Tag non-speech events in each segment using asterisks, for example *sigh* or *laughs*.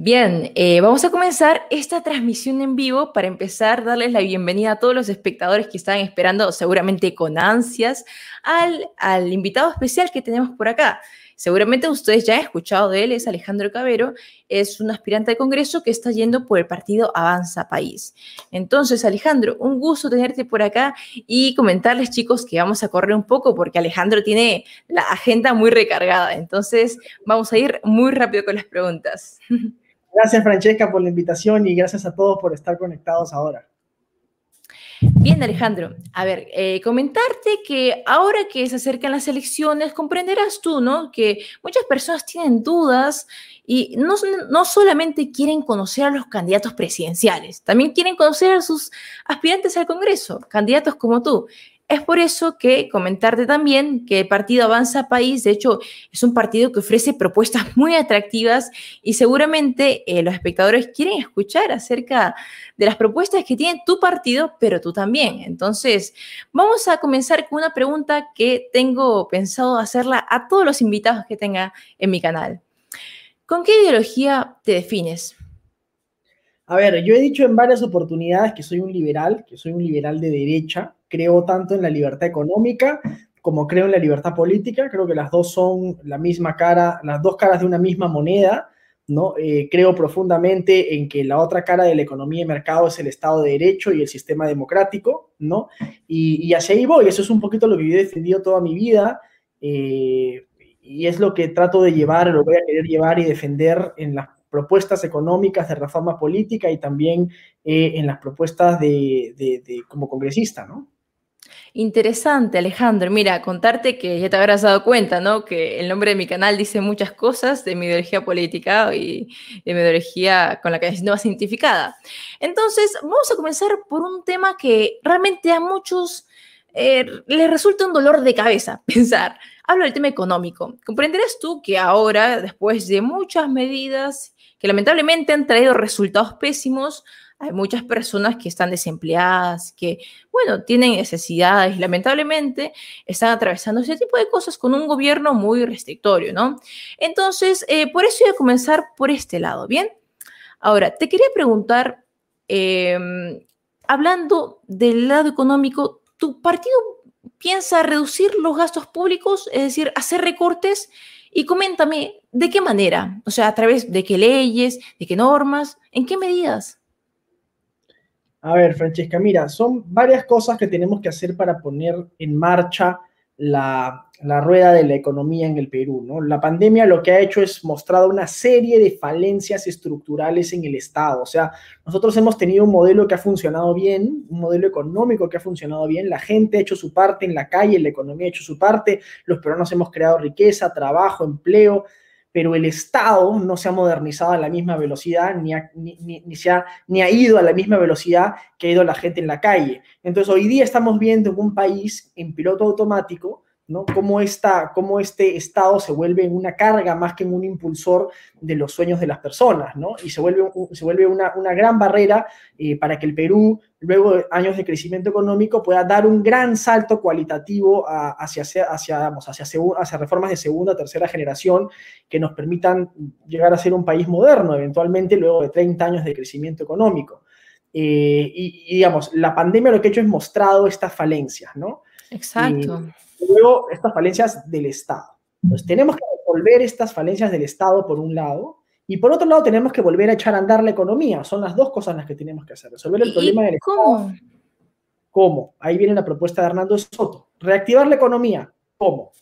Bien, eh, vamos a comenzar esta transmisión en vivo para empezar, darles la bienvenida a todos los espectadores que están esperando seguramente con ansias al, invitado especial que tenemos por acá. Seguramente ustedes ya han escuchado de él, es Alejandro Cabero, es un aspirante al Congreso que está yendo por el partido Avanza País. Entonces, Alejandro, un gusto tenerte por acá y comentarles, chicos, que vamos a correr un poco porque Alejandro tiene la agenda muy recargada. Entonces, vamos a ir muy rápido con las preguntas. *laughs* Gracias, Francesca, por la invitación y gracias a todos por estar conectados ahora. Bien, Alejandro. A ver, eh, comentarte que ahora que se acercan las elecciones, comprenderás tú, ¿no? Que muchas personas tienen dudas y no, no solamente quieren conocer a los candidatos presidenciales, también quieren conocer a sus aspirantes al Congreso, candidatos como tú. Es por eso que comentarte también que el partido Avanza País, de hecho, es un partido que ofrece propuestas *laughs* muy atractivas y seguramente eh, los espectadores quieren escuchar acerca de las propuestas que tiene tu partido, pero tú también. Entonces, vamos a comenzar con una pregunta que tengo pensado hacerla a todos los invitados que tenga en mi canal. ¿Con qué ideología te defines? A ver, yo he dicho en varias oportunidades que soy un liberal, que soy un liberal de derecha, creo tanto en la libertad económica como creo en la libertad política, creo que las dos son la misma cara, las dos caras de una misma moneda, ¿no? Eh, creo profundamente en que la otra cara de la economía y mercado es el Estado de Derecho y el sistema democrático, ¿no? Y, y hacia ahí voy, eso es un poquito lo que yo he defendido toda mi vida, eh, y es lo que trato de llevar, lo voy a querer llevar y defender en las propuestas económicas de reforma política y también eh, en las propuestas de, de, como congresista, ¿no? Interesante, Alejandro. Mira, contarte que ya te habrás dado cuenta, ¿no? Que el nombre de mi canal dice muchas cosas de mi ideología política y de mi ideología con la que me siento más identificada. Entonces, vamos a comenzar por un tema que realmente a muchos eh, les resulta un dolor de cabeza *laughs* pensar. Hablo del tema económico. Comprenderás tú que ahora, después de muchas medidas que lamentablemente han traído resultados pésimos, hay muchas personas que están desempleadas, que, bueno, tienen necesidades y lamentablemente están atravesando ese tipo de cosas con un gobierno muy restrictorio, ¿no? Entonces, eh, por eso voy a comenzar por este lado, ¿bien? Ahora, te quería preguntar, em, hablando del lado económico, ¿tu partido piensa reducir los gastos públicos, es decir, hacer recortes? Y coméntame, ¿de qué manera? O sea, a través de qué leyes, de qué normas, en qué medidas. A ver, Francesca, mira, son varias cosas que tenemos que hacer para poner en marcha la, la, rueda de la economía en el Perú. ¿no? La pandemia lo que ha hecho es mostrar una serie de falencias estructurales en el Estado. O sea, nosotros hemos tenido un modelo que ha funcionado bien, un modelo económico que ha funcionado bien, la gente ha hecho su parte en la calle, la economía ha hecho su parte, los peruanos hemos creado riqueza, trabajo, empleo, pero el Estado no se ha modernizado a la misma velocidad, ni ha, ni, ha, ni ha ido a la misma velocidad que ha ido la gente en la calle. Entonces, hoy día estamos viendo en un país en piloto automático ¿no? Cómo, esta, cómo este estado se vuelve una carga más que en un impulsor de los sueños de las personas, ¿no? Y se vuelve, se vuelve una, una gran barrera eh, para que el Perú, luego de años de crecimiento económico, pueda dar un gran salto cualitativo hacia, hacia, vamos, hacia, hacia reformas de segunda, tercera generación que nos permitan llegar a ser un país moderno, eventualmente, luego de 30 años de crecimiento económico. Eh, y, digamos, la pandemia lo que ha hecho es mostrado estas falencias, ¿no? Exacto luego estas falencias del Estado. Entonces, tenemos que resolver estas falencias del Estado por un lado, y por otro lado tenemos que volver a echar a andar la economía. Son las dos cosas las que tenemos que hacer. Resolver el problema del ¿Cómo? Estado. ¿Cómo? Ahí viene la propuesta de Hernando Soto. Reactivar la economía. ¿Cómo?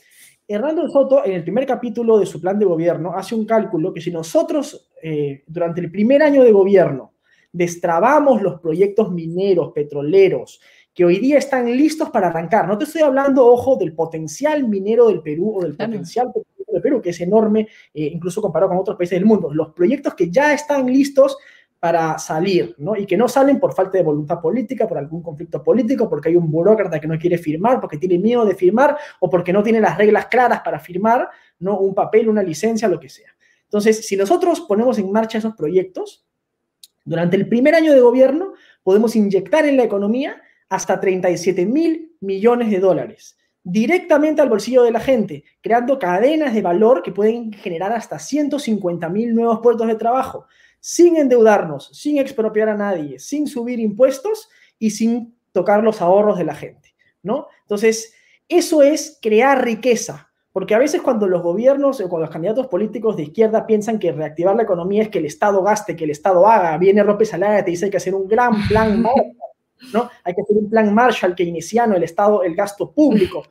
Hernando Soto, en el primer capítulo de su plan de gobierno, hace un cálculo que si nosotros, eh, durante el primer año de gobierno, destrabamos los proyectos mineros, petroleros, que hoy día están listos para arrancar. No te estoy hablando, ojo, del potencial minero del Perú o del potencial del Perú, que es enorme, eh, incluso comparado con otros países del mundo. Los proyectos que ya están listos para salir, ¿no? Y que no salen por falta de voluntad política, por algún conflicto político, porque hay un burócrata que no quiere firmar, porque tiene miedo de firmar o porque no tiene las reglas claras para firmar, ¿no? Un papel, una licencia, lo que sea. Entonces, si nosotros ponemos en marcha esos proyectos, durante el primer año de gobierno podemos inyectar en la economía hasta 37 mil millones de dólares. directamente al bolsillo de la gente, creando cadenas de valor que pueden generar hasta 150 mil nuevos puestos de trabajo, sin endeudarnos, sin expropiar a nadie, sin subir impuestos y sin tocar los ahorros de la gente, ¿no? Entonces, eso es crear riqueza, porque a veces cuando los gobiernos o cuando los candidatos políticos de izquierda piensan que reactivar la economía es que el Estado gaste, que el Estado haga, viene López Alaga y te dice que hay que hacer un gran plan *laughs* ¿no? Hay que hacer un plan Marshall keynesiano, el Estado, el gasto público.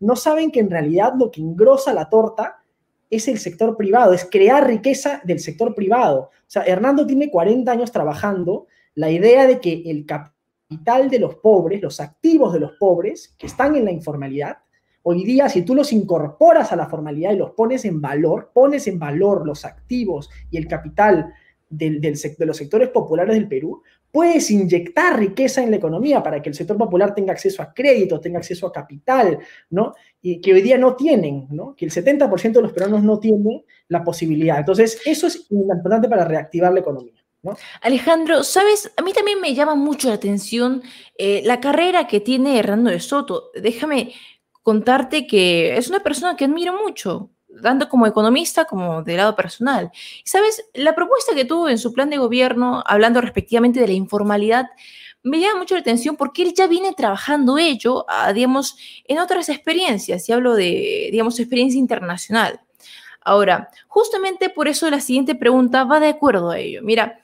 No saben que en realidad lo que engrosa la torta es el sector privado, es crear riqueza del sector privado. O sea, Hernando tiene 40 años trabajando la idea de que el capital de los pobres, los activos de los pobres que están en la informalidad, hoy día si tú los incorporas a la formalidad y los pones en valor, pones en valor los activos y el capital del, de los sectores populares del Perú, puedes inyectar riqueza en la economía para que el sector popular tenga acceso a crédito, tenga acceso a capital, ¿no? Y que hoy día no tienen, ¿no? Que el 70% de los peruanos no tienen la posibilidad. Entonces, eso es importante para reactivar la economía. ¿No? Alejandro, sabes, a mí también me llama mucho la atención eh, la carrera que tiene Hernando de Soto. Déjame contarte que es una persona que admiro mucho tanto como economista como de lado personal. ¿Sabes? La propuesta que tuvo en su plan de gobierno, hablando respectivamente de la informalidad, me llama mucho la atención porque él ya viene trabajando ello, ah, digamos, en otras experiencias, y hablo de, digamos, experiencia internacional. Ahora, justamente por eso la siguiente pregunta va de acuerdo a ello. Mira,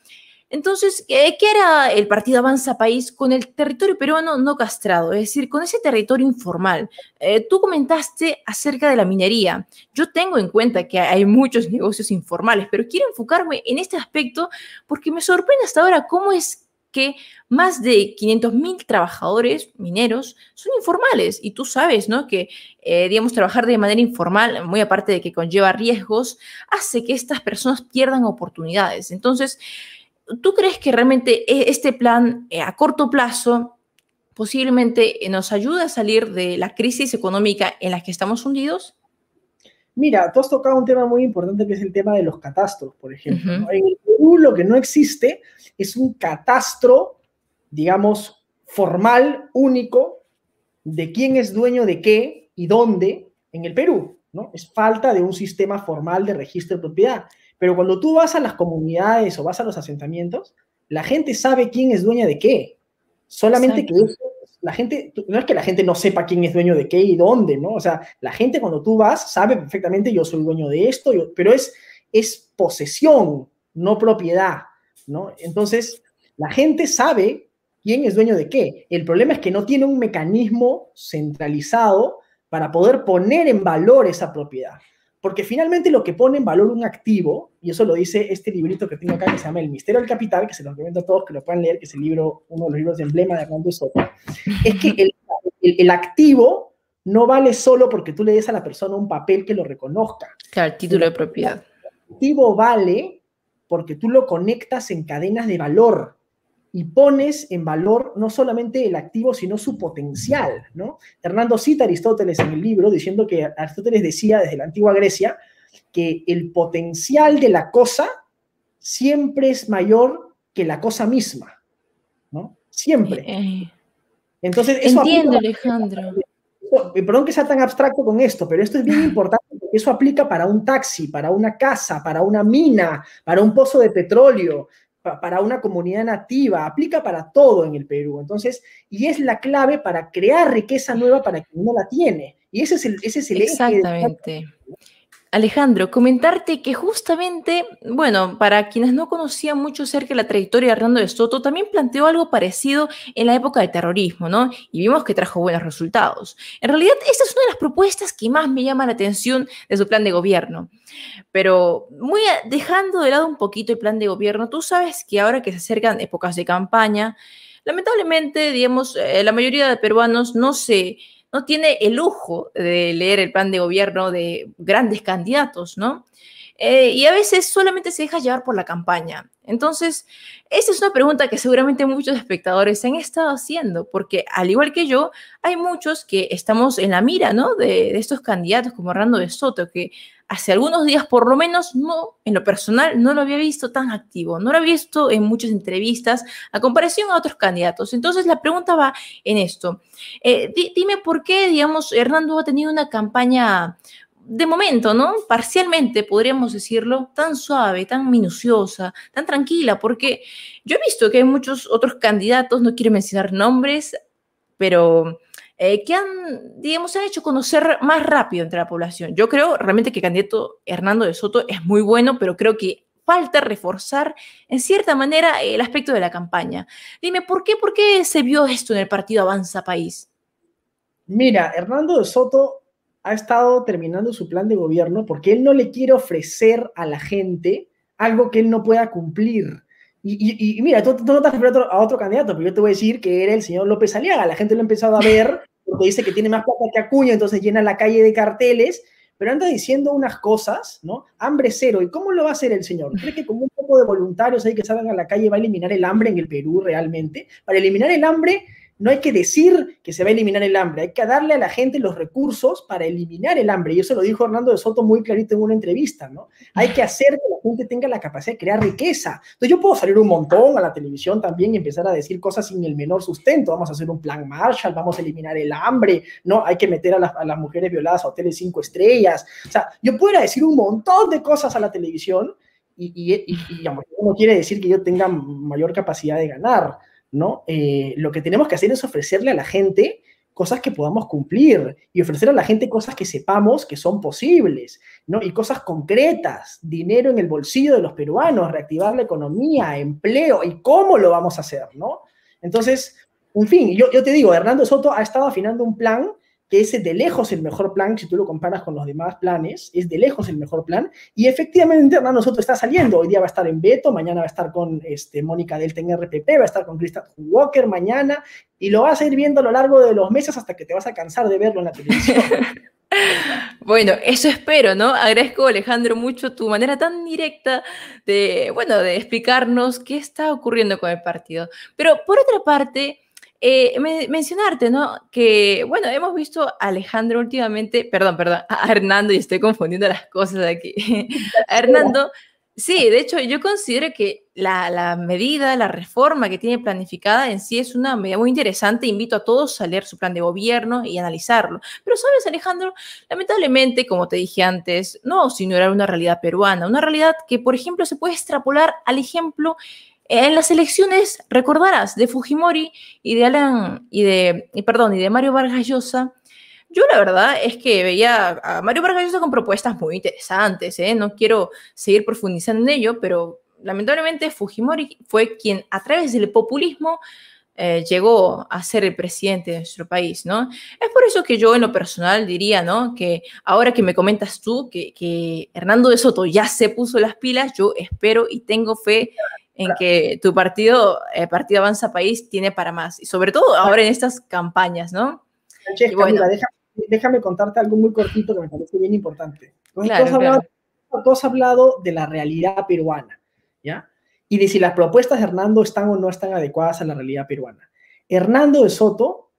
entonces, ¿qué era el Partido Avanza País con el territorio peruano no castrado? Es decir, con ese territorio informal. Eh, tú comentaste acerca de la minería. Yo tengo en cuenta que hay muchos negocios informales, pero quiero enfocarme en este aspecto porque me sorprende hasta ahora cómo es que más de 500 mil trabajadores mineros son informales. Y tú sabes, ¿no? Que, eh, digamos, trabajar de manera informal, muy aparte de que conlleva riesgos, hace que estas personas pierdan oportunidades. Entonces, ¿Tú crees que realmente e, este plan eh, a corto plazo posiblemente eh, nos ayude a salir de la crisis económica en la que estamos hundidos? Mira, tú has tocado un tema muy importante que es el tema de los catastros, por ejemplo. En el Perú lo que no existe es un catastro, digamos, formal, único, de quién es dueño de qué y dónde en el Perú. ¿no? Es falta de un sistema formal de registro de propiedad. Pero cuando tú vas a las comunidades o vas a los asentamientos, la gente sabe quién es dueña de qué. Solamente que la gente, no es que la gente no sepa quién es dueño de qué y dónde, ¿no? O sea, la gente cuando tú vas sabe perfectamente yo soy dueño de esto, pero es, es posesión, no propiedad, ¿no? Entonces, la gente sabe quién es dueño de qué. El problema es que no tiene un mecanismo centralizado para poder poner en valor esa propiedad. Porque finalmente lo que pone en valor un activo, y eso lo dice este librito que tengo acá que se llama El Misterio del Capital, que se lo recomiendo a todos que lo puedan leer, que es el libro, uno de los libros de emblema de Hernando Soto, es que el, el, activo no vale solo porque tú le des a la persona un papel que lo reconozca. Claro, el título de propiedad. El activo vale porque tú lo conectas en cadenas de valor y pones en valor no solamente el activo, sino su potencial, ¿no? Hernando cita a Aristóteles en el libro diciendo que Aristóteles decía desde la antigua Grecia que el potencial de la cosa siempre es mayor que la cosa misma, ¿no? Siempre. Eh, eh. Entonces, eso Entiendo, Alejandro. Perdón que sea tan abstracto con esto, pero esto es bien *laughs* importante porque eso aplica para un taxi, para una casa, para una mina, para un pozo de petróleo, para una comunidad nativa, aplica para todo en el Perú. Entonces, y es la clave para crear riqueza nueva para quien no la tiene. Y ese es el, ese es el Exactamente. Alejandro, comentarte que justamente, bueno, para quienes no conocían mucho acerca de la trayectoria de Hernando de Soto, también planteó algo parecido en la época del terrorismo, ¿no? Y vimos que trajo buenos resultados. En realidad, esta es una de las propuestas que más me llama la atención de su plan de gobierno. Pero muy dejando de lado un poquito el plan de gobierno, tú sabes que ahora que se acercan épocas de campaña, lamentablemente, digamos, eh, la mayoría de peruanos no se no tiene el lujo de leer el plan de gobierno de grandes candidatos, ¿no? eh, y a veces solamente se deja llevar por la campaña. Entonces, esa es una pregunta que seguramente muchos espectadores han estado haciendo, porque al igual que yo, hay muchos que estamos en la mira, ¿no? De, de estos candidatos como Hernando de Soto, que hace algunos días por lo menos no, en lo personal, no lo había visto tan activo, no lo había visto en muchas entrevistas a comparación a otros candidatos. Entonces la pregunta va en esto. Eh, dime por qué, digamos, Hernando ha tenido una campaña de momento, ¿no? Parcialmente, podríamos decirlo, tan suave, tan minuciosa, tan tranquila, porque yo he visto que hay muchos otros candidatos, no quiero mencionar nombres, pero eh, que han, digamos, se han hecho conocer más rápido entre la población. Yo creo realmente que el candidato Hernando de Soto es muy bueno, pero creo que falta reforzar en cierta manera el aspecto de la campaña. Dime, ¿por qué, por qué se vio esto en el partido Avanza País? Mira, Hernando de Soto ha estado terminando su plan de gobierno porque él no le quiere ofrecer a la gente algo que él no pueda cumplir. Y, mira, tú, no te has referido a otro candidato, pero yo te voy a decir que era el señor López Aliaga. La gente lo ha empezado a ver porque dice que tiene más plata que Acuña, entonces llena la calle de carteles, pero anda diciendo unas cosas, ¿no? Hambre cero. ¿Y cómo lo va a hacer el señor? ¿Cree que como un poco de voluntarios ahí que salgan a la calle va a eliminar el hambre en el Perú realmente? Para eliminar el hambre no hay que decir que se va a eliminar el hambre, hay que darle a la gente los recursos para eliminar el hambre. Y eso lo dijo Hernando de Soto muy clarito en una entrevista, ¿no? Hay que hacer que la gente tenga la capacidad de crear riqueza. Entonces yo puedo salir un montón a la televisión también y empezar a decir cosas sin el menor sustento. Vamos a hacer un plan Marshall, vamos a eliminar el hambre, ¿no? Hay que meter a las, mujeres violadas a hoteles cinco estrellas. O sea, yo puedo decir un montón de cosas a la televisión y, y, y, no quiere decir que yo tenga mayor capacidad de ganar. ¿No? Eh, lo que tenemos que hacer es ofrecerle a la gente cosas que podamos cumplir y ofrecer a la gente cosas que sepamos que son posibles, ¿no? Y cosas concretas, dinero en el bolsillo de los peruanos, reactivar la economía, empleo, y cómo lo vamos a hacer, ¿no? Entonces, en fin, yo, yo te digo, Hernando Soto ha estado afinando un plan que es de lejos el mejor plan, si tú lo comparas con los demás planes, es de lejos el mejor plan, y efectivamente Hernando Soto está saliendo, hoy día va a estar en Beto, mañana va a estar con este, Mónica Delta en RPP, va a estar con Krista Walker mañana, y lo vas a ir viendo a lo largo de los meses hasta que te vas a cansar de verlo en la televisión. *laughs* Bueno, eso espero, ¿no? Agradezco, Alejandro, mucho tu manera tan directa de, bueno, de explicarnos qué está ocurriendo con el partido. Pero por otra parte, eh, mencionarte, ¿no? Que, bueno, hemos visto a Alejandro últimamente, perdón, perdón, a Hernando, y estoy confundiendo las cosas aquí. *laughs* a Hernando, sí, de hecho, yo considero que la, la, medida, la reforma que tiene planificada en sí es una medida muy interesante. Invito a todos a leer su plan de gobierno y analizarlo. Pero, ¿sabes, Alejandro? Lamentablemente, como te dije antes, no sino era una realidad peruana, una realidad que, por ejemplo, se puede extrapolar al ejemplo en las elecciones, recordarás, de Fujimori y de Alan, y de, perdón, y de Mario Vargas Llosa, yo la verdad es que veía a Mario Vargas Llosa con propuestas muy interesantes, ¿eh? no quiero seguir profundizando en ello, pero lamentablemente Fujimori fue quien a través del populismo eh, llegó a ser el presidente de nuestro país, ¿no? Es por eso que yo en lo personal diría, ¿no? Que ahora que me comentas tú que, que Hernando de Soto ya se puso las pilas, yo espero y tengo fe en que tu partido, el eh, Partido Avanza País, tiene para más. Y sobre todo ahora en estas campañas, ¿no? Francesca, mira, déjame, contarte algo muy cortito que me parece bien importante. Claro, tú, has hablado, tú, has hablado, de la realidad peruana, ¿ya? Y de si las propuestas de Hernando están o no están adecuadas a la realidad peruana. Hernando de Soto,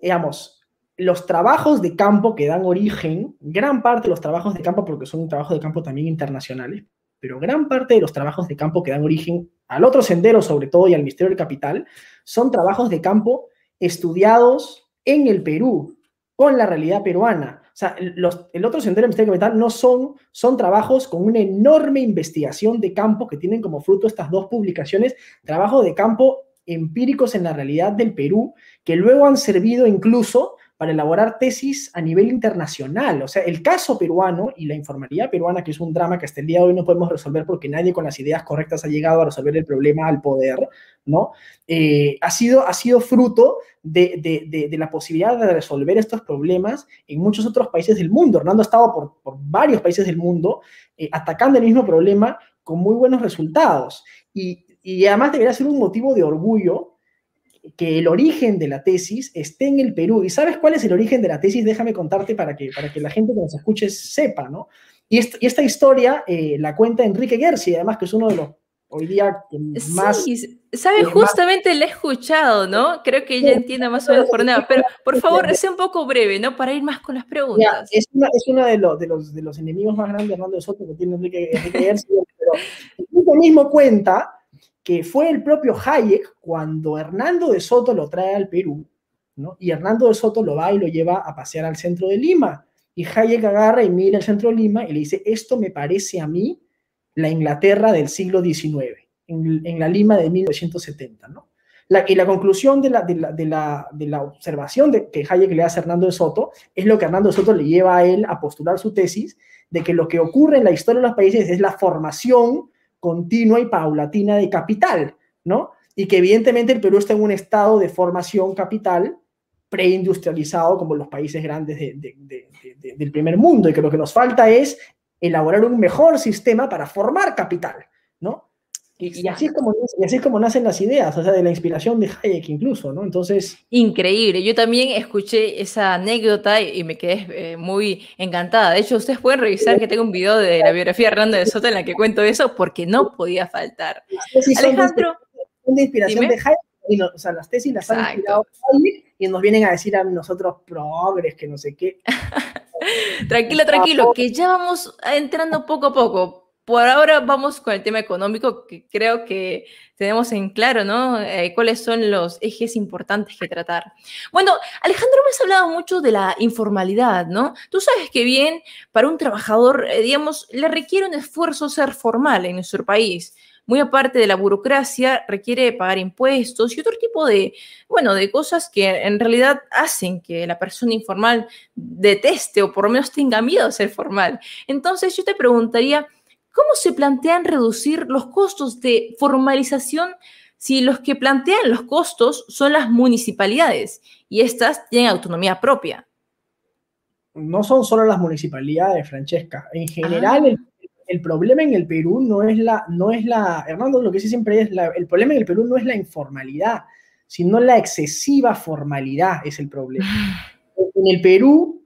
digamos, los trabajos de campo que dan origen, gran parte de los trabajos de campo, porque son trabajos de campo también internacionales, pero gran parte de los trabajos de campo que dan origen al otro sendero, sobre todo, y al misterio del capital, son trabajos de campo estudiados en el Perú, con la realidad peruana. O sea, los, el otro sendero del misterio del capital no son, son trabajos con una enorme investigación de campo que tienen como fruto estas dos publicaciones, trabajos de campo empíricos en la realidad del Perú, que luego han servido incluso para elaborar tesis a nivel internacional. O sea, el caso peruano y la informalidad peruana, que es un drama que hasta el día de hoy no podemos resolver porque nadie con las ideas correctas ha llegado a resolver el problema al poder, ¿no? Eh, ha, sido, ha sido fruto de, la posibilidad de resolver estos problemas en muchos otros países del mundo. Hernando ha estado por, varios países del mundo eh, atacando el mismo problema con muy buenos resultados. Y, y además debería ser un motivo de orgullo que el origen de la tesis esté en el Perú. ¿Y sabes cuál es el origen de la tesis? Déjame contarte para que, para que la gente que nos escuche sepa, ¿no? Y, esta historia eh, la cuenta Enrique Gersi, además que es uno de los hoy día más... Sí, sabe, justamente le he escuchado, ¿no? Creo que ella entiende más o menos por nada, pero por favor, sea un poco breve, ¿no? Para ir más con las preguntas. es, uno de, los, de, los, de los enemigos más grandes, Hernando de Soto, que tiene Enrique, Enrique Gersi, *laughs* pero el mismo cuenta que fue el propio Hayek cuando Hernando de Soto lo trae al Perú, ¿no? Y Hernando de Soto lo va y lo lleva a pasear al centro de Lima y Hayek agarra y mira el centro de Lima y le dice, esto me parece a mí la Inglaterra del siglo XIX, en, la Lima de 1970, ¿no? Y la conclusión de la, de, la, de, la, de la, observación de que Hayek le hace a Hernando de Soto es lo que Hernando de Soto le lleva a él a postular su tesis de que lo que ocurre en la historia de los países es la formación continua y paulatina de capital, ¿no? Y que evidentemente el Perú está en un estado de formación capital preindustrializado como los países grandes del primer mundo y que lo que nos falta es elaborar un mejor sistema para formar capital. Y, así es como, y así es como nacen las ideas, o sea, de la inspiración de Hayek incluso, ¿no? Entonces... Increíble, yo también escuché esa anécdota y, me quedé eh, muy encantada. De hecho, ustedes pueden revisar que tengo un video de la biografía de Hernando de Soto en la que cuento eso porque no podía faltar. Alejandro... de inspiración de Hayek o sea, las tesis las han inspirado y nos vienen a decir a nosotros progres, que no sé qué. *laughs* tranquilo, tranquilo, que ya vamos entrando poco a poco. Por ahora vamos con el tema económico, que creo que tenemos en claro, ¿no? Eh, cuáles son los ejes importantes que tratar. Bueno, Alejandro, me has hablado mucho de la informalidad, ¿no? Tú sabes que bien, para un trabajador, eh, digamos, le requiere un esfuerzo ser formal en nuestro país muy aparte de la burocracia, requiere pagar impuestos y otro tipo de, bueno, de cosas que en realidad hacen que la persona informal deteste o por lo menos tenga miedo a ser formal. Entonces yo te preguntaría, ¿cómo se plantean reducir los costos de formalización si los que plantean los costos son las municipalidades y estas tienen autonomía propia? No son solo las municipalidades, Francesca. En general, el el problema en el Perú no es la, no es la, Hernando lo que dice siempre es, el problema en el Perú no es la informalidad, sino la excesiva formalidad es el problema. *sighs* En el Perú,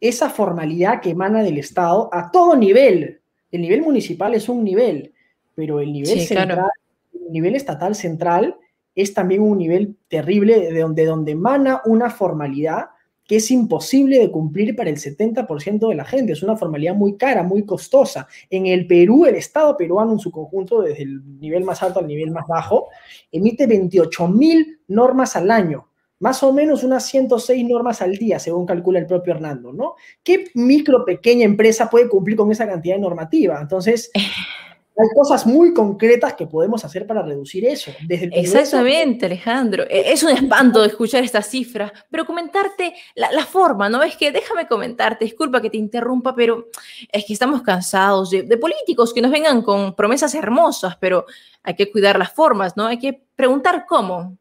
esa formalidad que emana del Estado a todo nivel, el nivel municipal es un nivel, pero el nivel central, el nivel estatal central es también un nivel terrible de donde, donde emana una formalidad que es imposible de cumplir para el 70% de la gente. Es una formalidad muy cara, muy costosa. En el Perú, el Estado peruano en su conjunto, desde el nivel más alto al nivel más bajo, emite 28 mil normas al año. Más o menos unas 106 normas al día, según calcula el propio Hernando, ¿no? ¿Qué micro, pequeña empresa puede cumplir con esa cantidad de normativa? Entonces, *laughs* hay cosas muy concretas que podemos hacer para reducir eso. Desde Exactamente, Alejandro. E, es un espanto escuchar estas cifras, pero comentarte la, forma, ¿no? Es que déjame comentarte, disculpa que te interrumpa, pero es que estamos cansados de, de, políticos que nos vengan con promesas hermosas, pero hay que cuidar las formas, ¿no? Hay que preguntar cómo.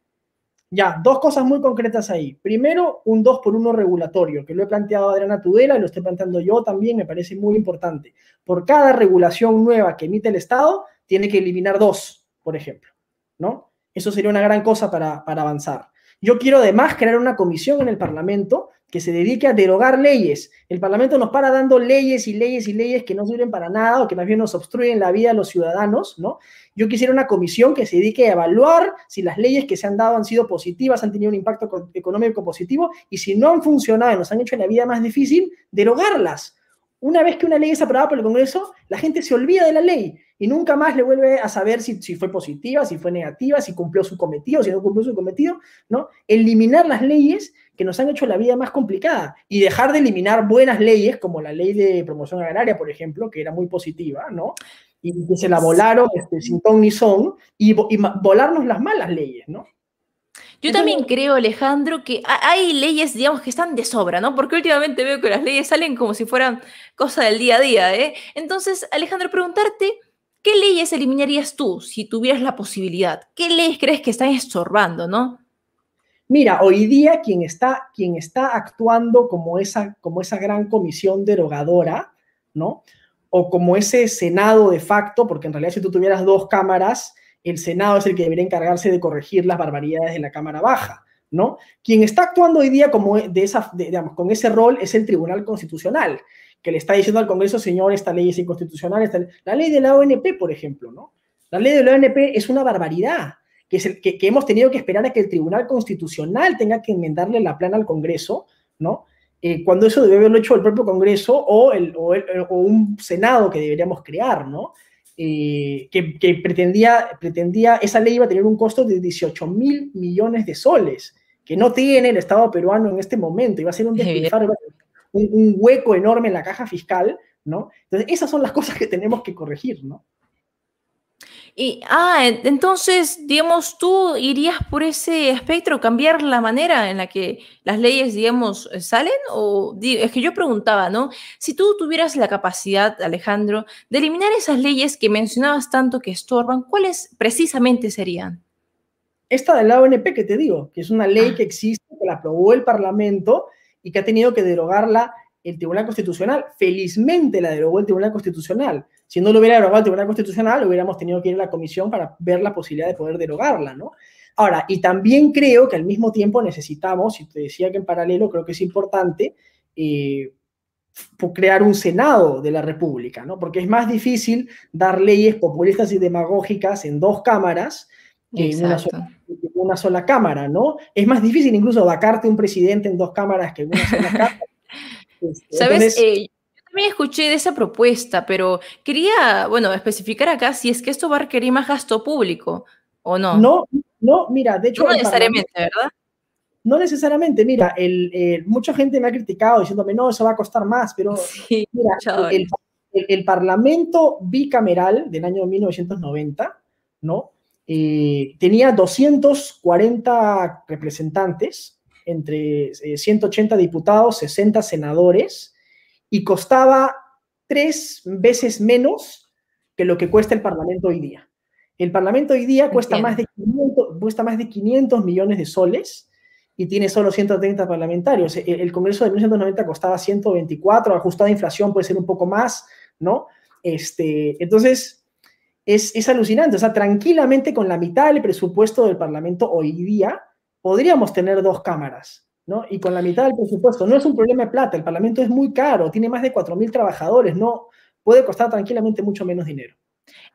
Ya, dos cosas muy concretas ahí. Primero, un 2 por 1 regulatorio, que lo he planteado Adriana Tudela y lo estoy planteando yo también, me parece muy importante. Por cada regulación nueva que emite el Estado, tiene que eliminar dos, por ejemplo, ¿no? Eso sería una gran cosa para, para avanzar. Yo quiero además crear una comisión en el Parlamento que se dedique a derogar leyes. El Parlamento nos para dando leyes y leyes y leyes que no sirven para nada o que más bien nos obstruyen la vida de los ciudadanos, ¿no? Yo quisiera una comisión que se dedique a evaluar si las leyes que se han dado han sido positivas, han tenido un impacto económico positivo y si no han funcionado y nos han hecho la vida más difícil, derogarlas. Una vez que una ley es aprobada por el Congreso, la gente se olvida de la ley y nunca más le vuelve a saber si, si, fue positiva, si fue negativa, si cumplió su cometido, si no cumplió su cometido, ¿no? Eliminar las leyes que nos han hecho la vida más complicada y dejar de eliminar buenas leyes, como la ley de promoción agraria, por ejemplo, que era muy positiva, ¿no? Y que se la volaron este, sin ton ni son, y, volarnos las malas leyes, ¿no? Yo también creo, Alejandro, que hay leyes, digamos, que están de sobra, ¿no? Porque últimamente veo que las leyes salen como si fueran cosa del día a día, ¿eh? Entonces, Alejandro, preguntarte, ¿qué leyes eliminarías tú si tuvieras la posibilidad? ¿Qué leyes crees que están estorbando, no? Mira, hoy día quien está, quien está actuando como esa, como esa gran comisión derogadora, ¿no? O como ese Senado de facto, porque en realidad si tú tuvieras dos cámaras, el Senado es el que debería encargarse de corregir las barbaridades de la Cámara Baja, ¿no? Quien está actuando hoy día como de esa, digamos, con ese rol es el Tribunal Constitucional, que le está diciendo al Congreso, señor, esta ley es inconstitucional. La ley de la ONP, por ejemplo, ¿no? La ley de la ONP es una barbaridad, que, es el, que, hemos tenido que esperar a que el Tribunal Constitucional tenga que enmendarle la plana al Congreso, ¿no? Eh, cuando eso debe haberlo hecho el propio Congreso o, el, o, un Senado que deberíamos crear, ¿no? Eh, que, que, pretendía, pretendía, esa ley iba a tener un costo de 18 mil millones de soles, que no tiene el Estado peruano en este momento, iba a ser un despilfarro, un, un hueco enorme en la caja fiscal, ¿no? Entonces, esas son las cosas que tenemos que corregir, ¿no? Y, ah, entonces, digamos, tú irías por ese espectro, cambiar la manera en la que las leyes, digamos, eh, salen? O es que yo preguntaba, ¿no? Si tú tuvieras la capacidad, Alejandro, de eliminar esas leyes que mencionabas tanto que estorban, ¿cuáles precisamente serían? Esta de la ONP que te digo, que es una ley ah. que existe, que la aprobó el Parlamento y que ha tenido que derogarla el Tribunal Constitucional. Felizmente la derogó el Tribunal Constitucional. Si no lo hubiera derogado el Tribunal Constitucional, hubiéramos tenido que ir a la comisión para ver la posibilidad de poder derogarla, ¿no? Ahora, y también creo que al mismo tiempo necesitamos, y te decía que en paralelo creo que es importante, eh, crear un Senado de la República, ¿no? Porque es más difícil dar leyes populistas y demagógicas en dos cámaras que en una, sola, una sola, cámara, ¿no? Es más difícil incluso vacarte un presidente en dos cámaras que en una sola cámara. *laughs* Este, ¿Sabes? Eh, yo también escuché de esa propuesta, pero quería, bueno, especificar acá si es que esto va a requerir más gasto público o no. No, no, mira, de hecho... No necesariamente, ¿verdad? No necesariamente, mira, el, mucha gente me ha criticado diciéndome, no, eso va a costar más, pero *laughs* mira, el, el, Parlamento bicameral del año 1990, ¿no? Eh, tenía 240 representantes entre 180 eh, diputados, 60 senadores, y costaba tres veces menos que lo que cuesta el Parlamento hoy día. El Parlamento hoy día cuesta más, de 500, cuesta más de 500 millones de soles y tiene solo 130 parlamentarios. El, Congreso de 1990 costaba 124, ajustada a inflación puede ser un poco más, ¿no? Este, entonces, es, es alucinante. O sea, tranquilamente con la mitad del presupuesto del Parlamento hoy día, podríamos tener dos cámaras, ¿no? Y con la mitad del presupuesto. No es un problema de plata, el Parlamento es muy caro, tiene más de 4.000 trabajadores, no puede costar tranquilamente mucho menos dinero.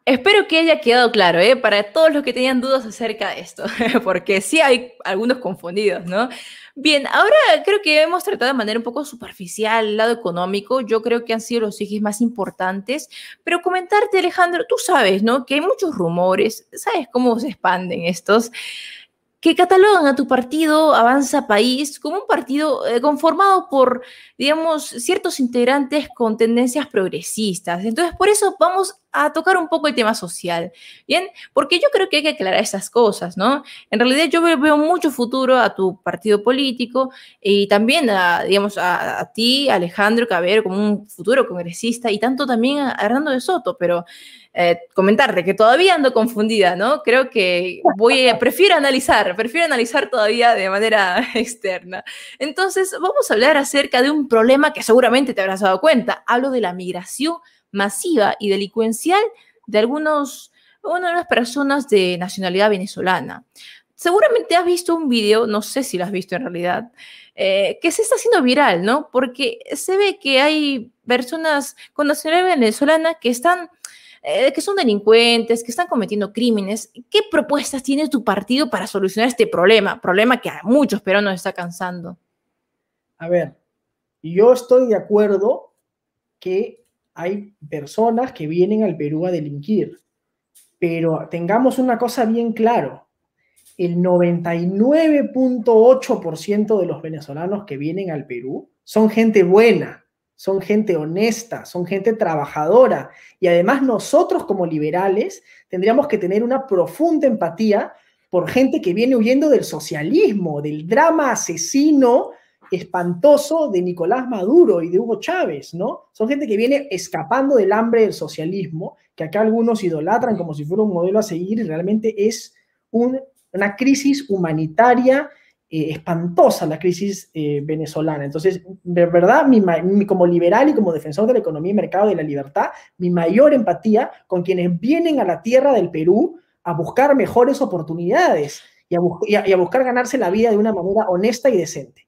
Espero que haya quedado claro, ¿eh? Para todos los que tenían dudas acerca de esto, *laughs* porque sí hay algunos confundidos, ¿no? Bien, ahora creo que hemos tratado de manera un poco superficial el lado económico. Yo creo que han sido los ejes más importantes. Pero comentarte, Alejandro, tú sabes, ¿no? Que hay muchos rumores, ¿sabes cómo se expanden estos? que catalogan a tu partido Avanza País como un partido eh, conformado por, digamos, ciertos integrantes con tendencias progresistas. Entonces, por eso vamos a tocar un poco el tema social, ¿bien? Porque yo creo que hay que aclarar esas cosas, ¿no? En realidad yo veo mucho futuro a tu partido político y también a, digamos, a, ti, Alejandro Cabero, como un futuro congresista y tanto también a Hernando de Soto, pero eh, comentarte que todavía ando confundida, ¿no? Creo que voy a, prefiero analizar, prefiero analizar todavía de manera *laughs* externa. Entonces, vamos a hablar acerca de un problema que seguramente te habrás dado cuenta. Hablo de la migración masiva y delincuencial de algunos, unas personas de nacionalidad venezolana. Seguramente has visto un video, no sé si lo has visto en realidad, eh, que se está haciendo viral, ¿no? Porque se ve que hay personas con nacionalidad venezolana que están eh, que son delincuentes, que están cometiendo crímenes. ¿Qué propuestas tiene tu partido para solucionar este problema? Problema que a muchos peruanos está cansando. A ver, yo estoy de acuerdo que hay personas que vienen al Perú a delinquir, pero tengamos una cosa bien claro. El 99.8% de los venezolanos que vienen al Perú son gente buena, son gente honesta, son gente trabajadora. Y además nosotros como liberales tendríamos que tener una profunda empatía por gente que viene huyendo del socialismo, del drama asesino espantoso de Nicolás Maduro y de Hugo Chávez, ¿no? Son gente que viene escapando del hambre del socialismo, que acá algunos idolatran como si fuera un modelo a seguir y realmente es una crisis humanitaria eh, espantosa la crisis eh, venezolana. Entonces, de verdad, como liberal y como defensor de la economía y mercado de la libertad, mi mayor empatía con quienes vienen a la tierra del Perú a buscar mejores oportunidades y a, buscar ganarse la vida de una manera honesta y decente.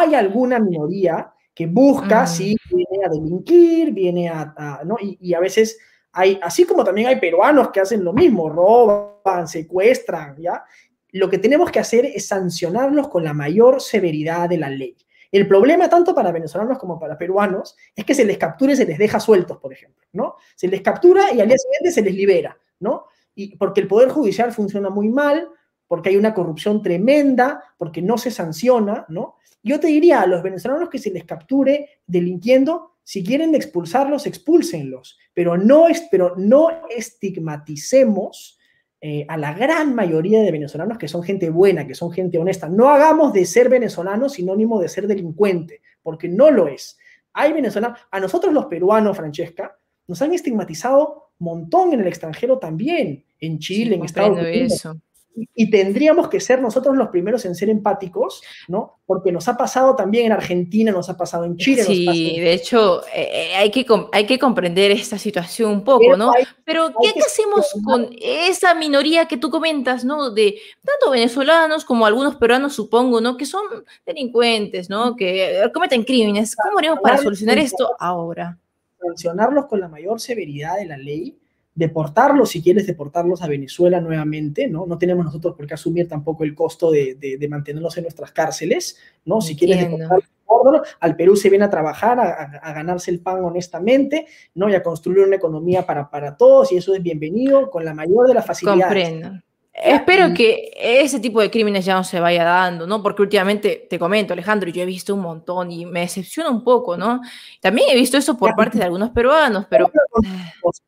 Hay alguna minoría que busca, si viene a delinquir, viene a, ¿no? Y, a veces hay, así como también hay peruanos que hacen lo mismo, roban, secuestran, ¿ya? Lo que tenemos que hacer es sancionarlos con la mayor severidad de la ley. El problema tanto para venezolanos como para peruanos es que se les captura y se les deja sueltos, por ejemplo, ¿no? Se les captura y al día siguiente se les libera, ¿no? Y porque el Poder Judicial funciona muy mal, porque hay una corrupción tremenda, porque no se sanciona, ¿no? Yo te diría a los venezolanos que se les capture delinquiendo, si quieren expulsarlos, expúlsenlos, pero no, pero no estigmaticemos eh, a la gran mayoría de venezolanos que son gente buena, que son gente honesta. No hagamos de ser venezolano sinónimo de ser delincuente, porque no lo es. Hay venezolanos, a nosotros los peruanos, Francesca, nos han estigmatizado un montón en el extranjero también, en Chile, en Estados Unidos. Y tendríamos que ser nosotros los primeros en ser empáticos, ¿no? Porque nos ha pasado también en Argentina, nos ha pasado en Chile. Sí, de hecho, eh, eh, hay, que, hay que comprender esta situación un poco, ¿no? Pero, ¿qué, hacemos con esa minoría que tú comentas, ¿no? De tanto venezolanos como algunos peruanos, supongo, ¿no? Que son delincuentes, ¿no? Que cometen crímenes. ¿Cómo haremos para solucionar esto ahora? Sancionarlos con la mayor severidad de la ley deportarlos, si quieres deportarlos a Venezuela nuevamente, ¿no? No tenemos nosotros por qué asumir tampoco el costo de, de, mantenerlos en nuestras cárceles, ¿no? Si quieres deportarlos, al Perú se viene a trabajar, a, ganarse el pan honestamente, ¿no? Y a construir una economía para, para todos, y eso es bienvenido con la mayor de las facilidades. Comprendo. Espero que ese tipo de crímenes ya no se vaya dando, ¿no? Porque últimamente, te comento, Alejandro, yo he visto un montón y me decepciona un poco, ¿no? También he visto eso por parte de algunos peruanos, pero...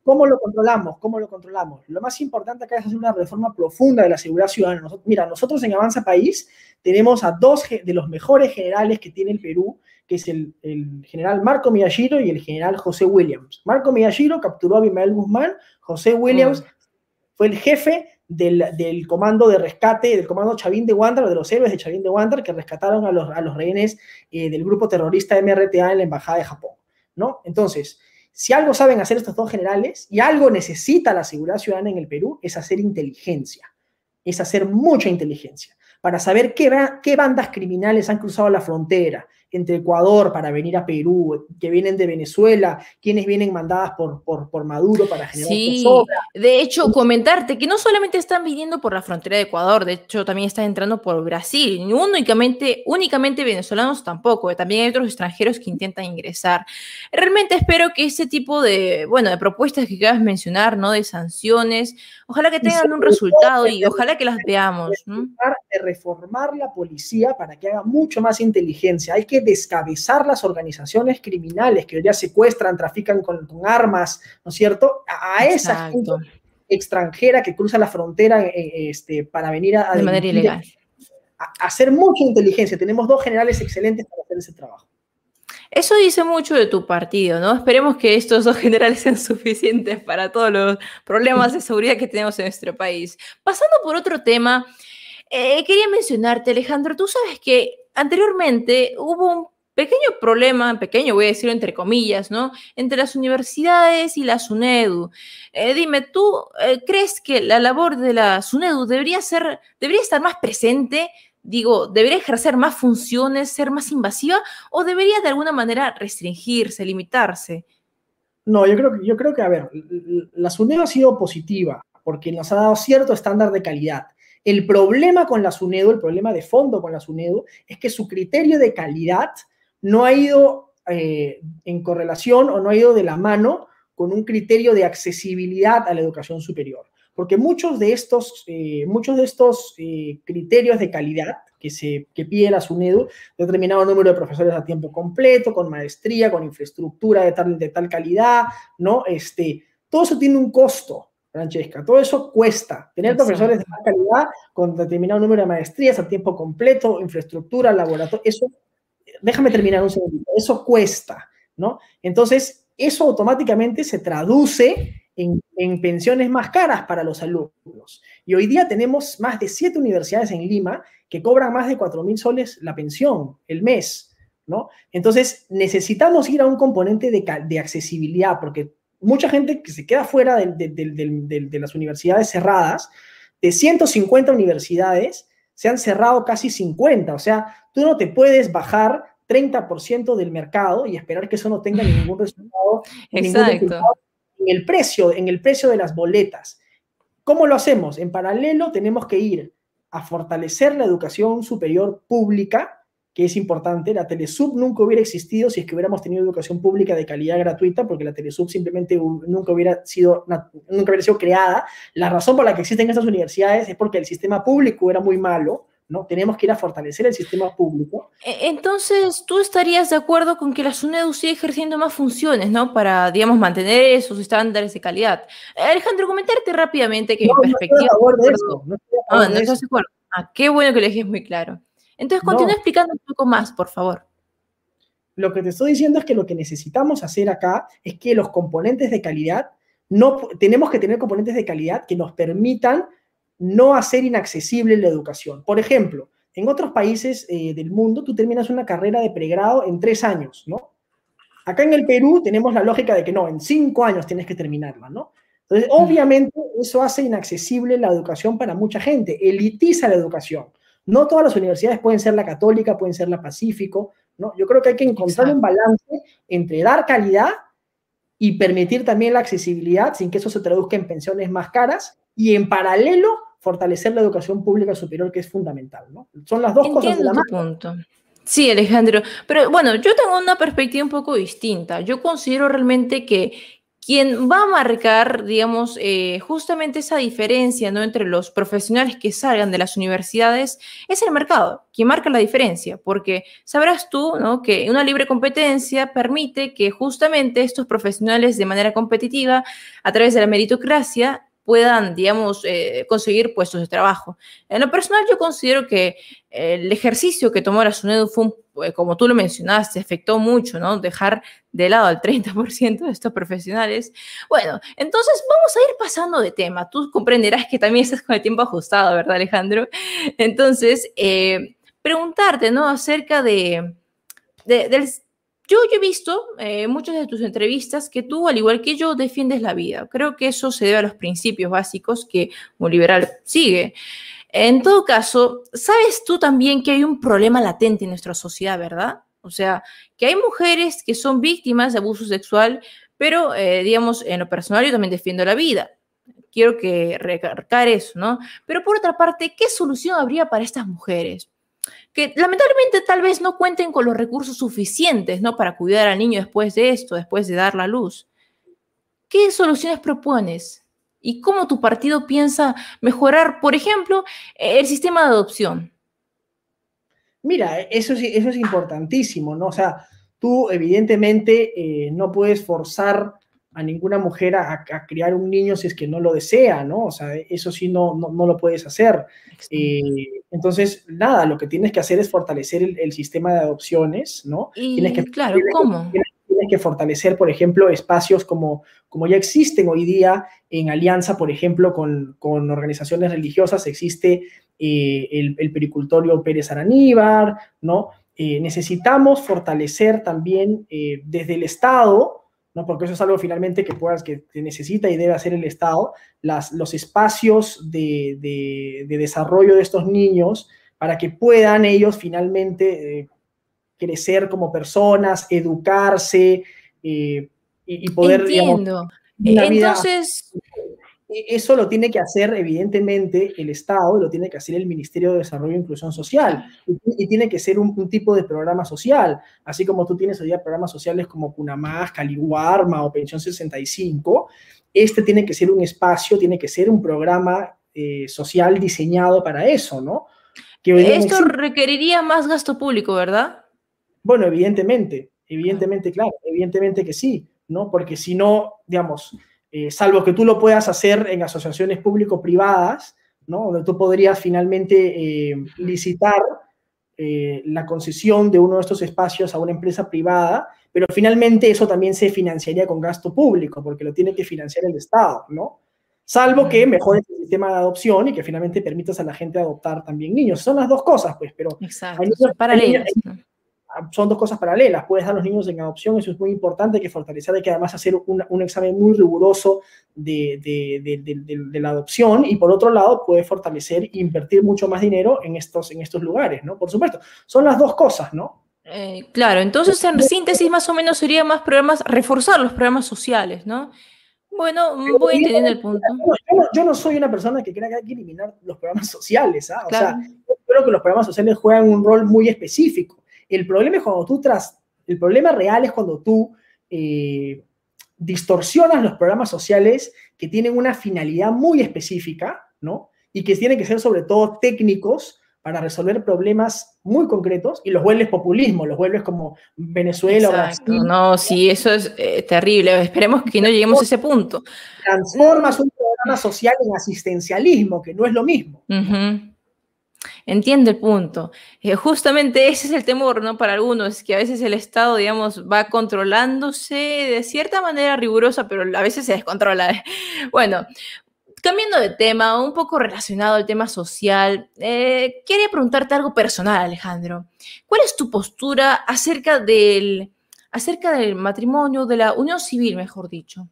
¿Cómo lo controlamos? ¿Cómo lo controlamos? Lo más importante acá es hacer una reforma profunda de la seguridad ciudadana. mira, nosotros en Avanza País tenemos a dos de los mejores generales que tiene el Perú, que es el, general Marco Miyashiro y el general José Williams. Marco Miyashiro capturó a Abimael Guzmán, José Williams mm. fue el jefe del, comando de rescate, del comando Chavín de Wander, de los héroes de Chavín de Wander, que rescataron a los, a los rehenes eh, del grupo terrorista MRTA en la Embajada de Japón, ¿no? Entonces, si algo saben hacer estos dos generales y algo necesita la seguridad ciudadana en el Perú, es hacer inteligencia, es hacer mucha inteligencia, para saber qué, qué bandas criminales han cruzado la frontera, entre Ecuador para venir a Perú, que vienen de Venezuela, quienes vienen mandadas por, por, Maduro para generar Sí, de hecho, comentarte que no solamente están viniendo por la frontera de Ecuador, de hecho también están entrando por Brasil, únicamente, únicamente venezolanos tampoco, también hay otros extranjeros que intentan ingresar. Realmente espero que ese tipo de, bueno, de propuestas que acabas de mencionar, ¿no? De sanciones, ojalá que tengan un resultado y ojalá que las veamos. De reformar la policía para que haga mucho más inteligencia. Hay que descabezar las organizaciones criminales que hoy día secuestran, trafican con, armas, ¿no es cierto? A, esa gente extranjera que cruza la frontera eh, este, para venir a... De manera ilegal. A, hacer mucha inteligencia. Tenemos dos generales excelentes para hacer ese trabajo. Eso dice mucho de tu partido, ¿no? Esperemos que estos dos *laughs* generales sean suficientes para todos los problemas de seguridad que tenemos en nuestro país. Pasando por otro tema, eh, quería mencionarte, Alejandro, tú sabes que anteriormente hubo un pequeño problema, pequeño voy a decirlo entre comillas, ¿no? Entre las universidades y la SUNEDU. Eh, dime, ¿tú eh, crees que la labor de la SUNEDU debería ser, debería estar más presente? Digo, ¿debería ejercer más funciones, ser más invasiva o debería de alguna manera restringirse, limitarse? No, yo creo, yo creo que, a ver, la SUNEDU ha sido positiva porque nos ha dado cierto estándar de calidad el problema con la SUNEDO, el problema de fondo con la SUNEDO, es que su criterio de calidad no ha ido eh, en correlación o no ha ido de la mano con un criterio de accesibilidad a la educación superior. Porque muchos de estos, eh, muchos de estos eh, criterios de calidad que, se, que pide la SUNEDU, determinado número de profesores a tiempo completo, con maestría, con infraestructura de tal, de tal calidad, ¿no? Este, todo eso tiene un costo. Francesca. Todo eso cuesta. Tener profesores de más calidad con determinado número de maestrías a tiempo completo, infraestructura, laboratorio, eso, déjame terminar un segundo, eso cuesta, ¿no? Entonces, eso automáticamente se traduce en, en, pensiones más caras para los alumnos. Y hoy día tenemos más de siete universidades en Lima que cobran más de cuatro mil soles la pensión el mes, ¿no? Entonces, necesitamos ir a un componente de, de accesibilidad, porque mucha gente que se queda fuera de, las universidades cerradas, de 150 universidades, se han cerrado casi 50. O sea, tú no te puedes bajar 30% del mercado y esperar que eso no tenga *laughs* ningún resultado, ningún resultado en el precio, en el precio de las boletas. ¿Cómo lo hacemos? En paralelo tenemos que ir a fortalecer la educación superior pública, que es importante. La Telesub nunca hubiera existido si es que hubiéramos tenido educación pública de calidad gratuita, porque la Telesub simplemente nunca hubiera sido, nunca hubiera sido creada. La razón por la que existen estas universidades es porque el sistema público era muy malo, ¿no? Tenemos que ir a fortalecer el sistema público. E, entonces, ¿tú estarías de acuerdo con que la SUNEDU sigue ejerciendo más funciones, ¿no? Para, digamos, mantener esos estándares de calidad. Alejandro, comentarte rápidamente que mi perspectiva... No estoy de eso, no ah, no estás de acuerdo. Ah, qué bueno que lo dejes muy claro. Entonces, continúa explicando un poco más, por favor. Lo que te estoy diciendo es que lo que necesitamos hacer acá es que los componentes de calidad, no, tenemos que tener componentes de calidad que nos permitan no hacer inaccesible la educación. Por ejemplo, en otros países eh, del mundo tú terminas una carrera de pregrado en tres años, ¿no? Acá en el Perú tenemos la lógica de que no, en cinco años tienes que terminarla, ¿no? Entonces, obviamente, eso hace inaccesible la educación para mucha gente, elitiza la educación. No todas las universidades pueden ser la católica, pueden ser la Pacífico, ¿no? Yo creo que hay que encontrar un balance entre dar calidad y permitir también la accesibilidad sin que eso se traduzca en pensiones más caras y en paralelo fortalecer la educación pública superior, que es fundamental, ¿no? Son las dos cosas de la mano. Punto. Sí, Alejandro. Pero bueno, yo tengo una perspectiva un poco distinta. Yo considero realmente que quien va a marcar, digamos, eh, justamente esa diferencia ¿no? entre los profesionales que salgan de las universidades es el mercado, quien marca la diferencia, porque sabrás tú ¿no? que una libre competencia permite que justamente estos profesionales de manera competitiva, a través de la meritocracia, puedan, digamos, eh, conseguir puestos de trabajo. En lo personal, yo considero que el ejercicio que tomó la SUNEDU fue, eh, como tú lo mencionaste, afectó mucho, ¿no? Dejar de lado al 30% de estos profesionales. Bueno, entonces vamos a ir pasando de tema. Tú comprenderás que también estás con el tiempo ajustado, ¿verdad, Alejandro? Entonces, eh, preguntarte, ¿no? Acerca de, de del yo, he visto eh, muchas de tus entrevistas que tú, al igual que yo, defiendes la vida. Creo que eso se debe a los principios básicos que un liberal sigue. En todo caso, sabes tú también que hay un problema latente en nuestra sociedad, ¿verdad? O sea, que hay mujeres que son víctimas de abuso sexual, pero, eh, digamos, en lo personal yo también defiendo la vida. Quiero que recargar eso, ¿no? Pero por otra parte, ¿qué solución habría para estas mujeres? Que lamentablemente tal vez no cuenten con los recursos suficientes ¿no? para cuidar al niño después de esto, después de dar la luz. ¿Qué soluciones propones? ¿Y cómo tu partido piensa mejorar, por ejemplo, el sistema de adopción? Mira, eso es, eso es importantísimo, ¿no? O sea, tú evidentemente eh, no puedes forzar a ninguna mujer a, criar un niño si es que no lo desea, ¿no? O sea, eso sí no, no, lo puedes hacer. Eh, entonces, nada, lo que tienes que hacer es fortalecer el, sistema de adopciones, ¿no? Y, tienes que, claro, ¿cómo? Tienes, que fortalecer, por ejemplo, espacios como, como ya existen hoy día en alianza, por ejemplo, con, con organizaciones religiosas, existe eh, el, el, pericultorio Pérez Araníbar, ¿no? Eh, necesitamos fortalecer también desde el Estado, porque eso es algo finalmente que, puedas, que necesita y debe hacer el Estado, las, los espacios de, desarrollo de estos niños para que puedan ellos finalmente eh, crecer como personas, educarse eh, y, poder... Entiendo. Entonces... E-, eso lo tiene que hacer, evidentemente, el Estado, lo tiene que hacer el Ministerio de Desarrollo e Inclusión Social, y, tiene que ser un, tipo de programa social, así como tú tienes hoy día programas sociales como Cunamás, Caliguarma o Pensión 65, este tiene que ser un espacio, tiene que ser un programa eh, social diseñado para eso, ¿no? Esto requeriría más gasto público, ¿verdad? Bueno, evidentemente, evidentemente, claro, evidentemente que sí, ¿no? Porque si no, digamos, eh, salvo que tú lo puedas hacer en asociaciones público-privadas, ¿no? donde tú podrías finalmente eh, licitar eh, la concesión de uno de estos espacios a una empresa privada, pero finalmente eso también se financiaría con gasto público, porque lo tiene que financiar el Estado, ¿no? Salvo que mejores el sistema de adopción y que finalmente permitas a la gente adoptar también niños. Son las dos cosas, pues, pero... Exacto, hay son dos cosas paralelas. Puedes dar a los niños en adopción, eso es muy importante, que fortalecer, hay que además hacer un, examen muy riguroso de, de, la adopción y por otro lado puedes fortalecer e invertir mucho más dinero en estos, en estos lugares, ¿no? Por supuesto, son las dos cosas, ¿no? Eh, claro, entonces en síntesis más o menos sería más programas, reforzar los programas sociales, ¿no? Bueno, voy entendiendo el punto. Yo no, soy una persona que crea que hay que eliminar los programas sociales, ¿ah? O sea, yo creo que los programas sociales juegan un rol muy específico. El problema es cuando tú tras, el problema real es cuando tú eh, distorsionas los programas sociales que tienen una finalidad muy específica, ¿no? Y que tienen que ser sobre todo técnicos para resolver problemas muy concretos y los vuelves populismo, los vuelves como Venezuela o Brasil. No, sí, eso es eh, terrible. Esperemos que no lleguemos a ese punto. Transformas un programa social en asistencialismo, que no es lo mismo. Entiende el punto. Eh, justamente ese es el temor, ¿no? Para algunos, que a veces el Estado, digamos, va controlándose de cierta manera rigurosa, pero a veces se descontrola. *laughs* Bueno, cambiando de tema, un poco relacionado al tema social, eh, quería preguntarte algo personal, Alejandro. ¿Cuál es tu postura acerca del, acerca del matrimonio, de la unión civil, mejor dicho?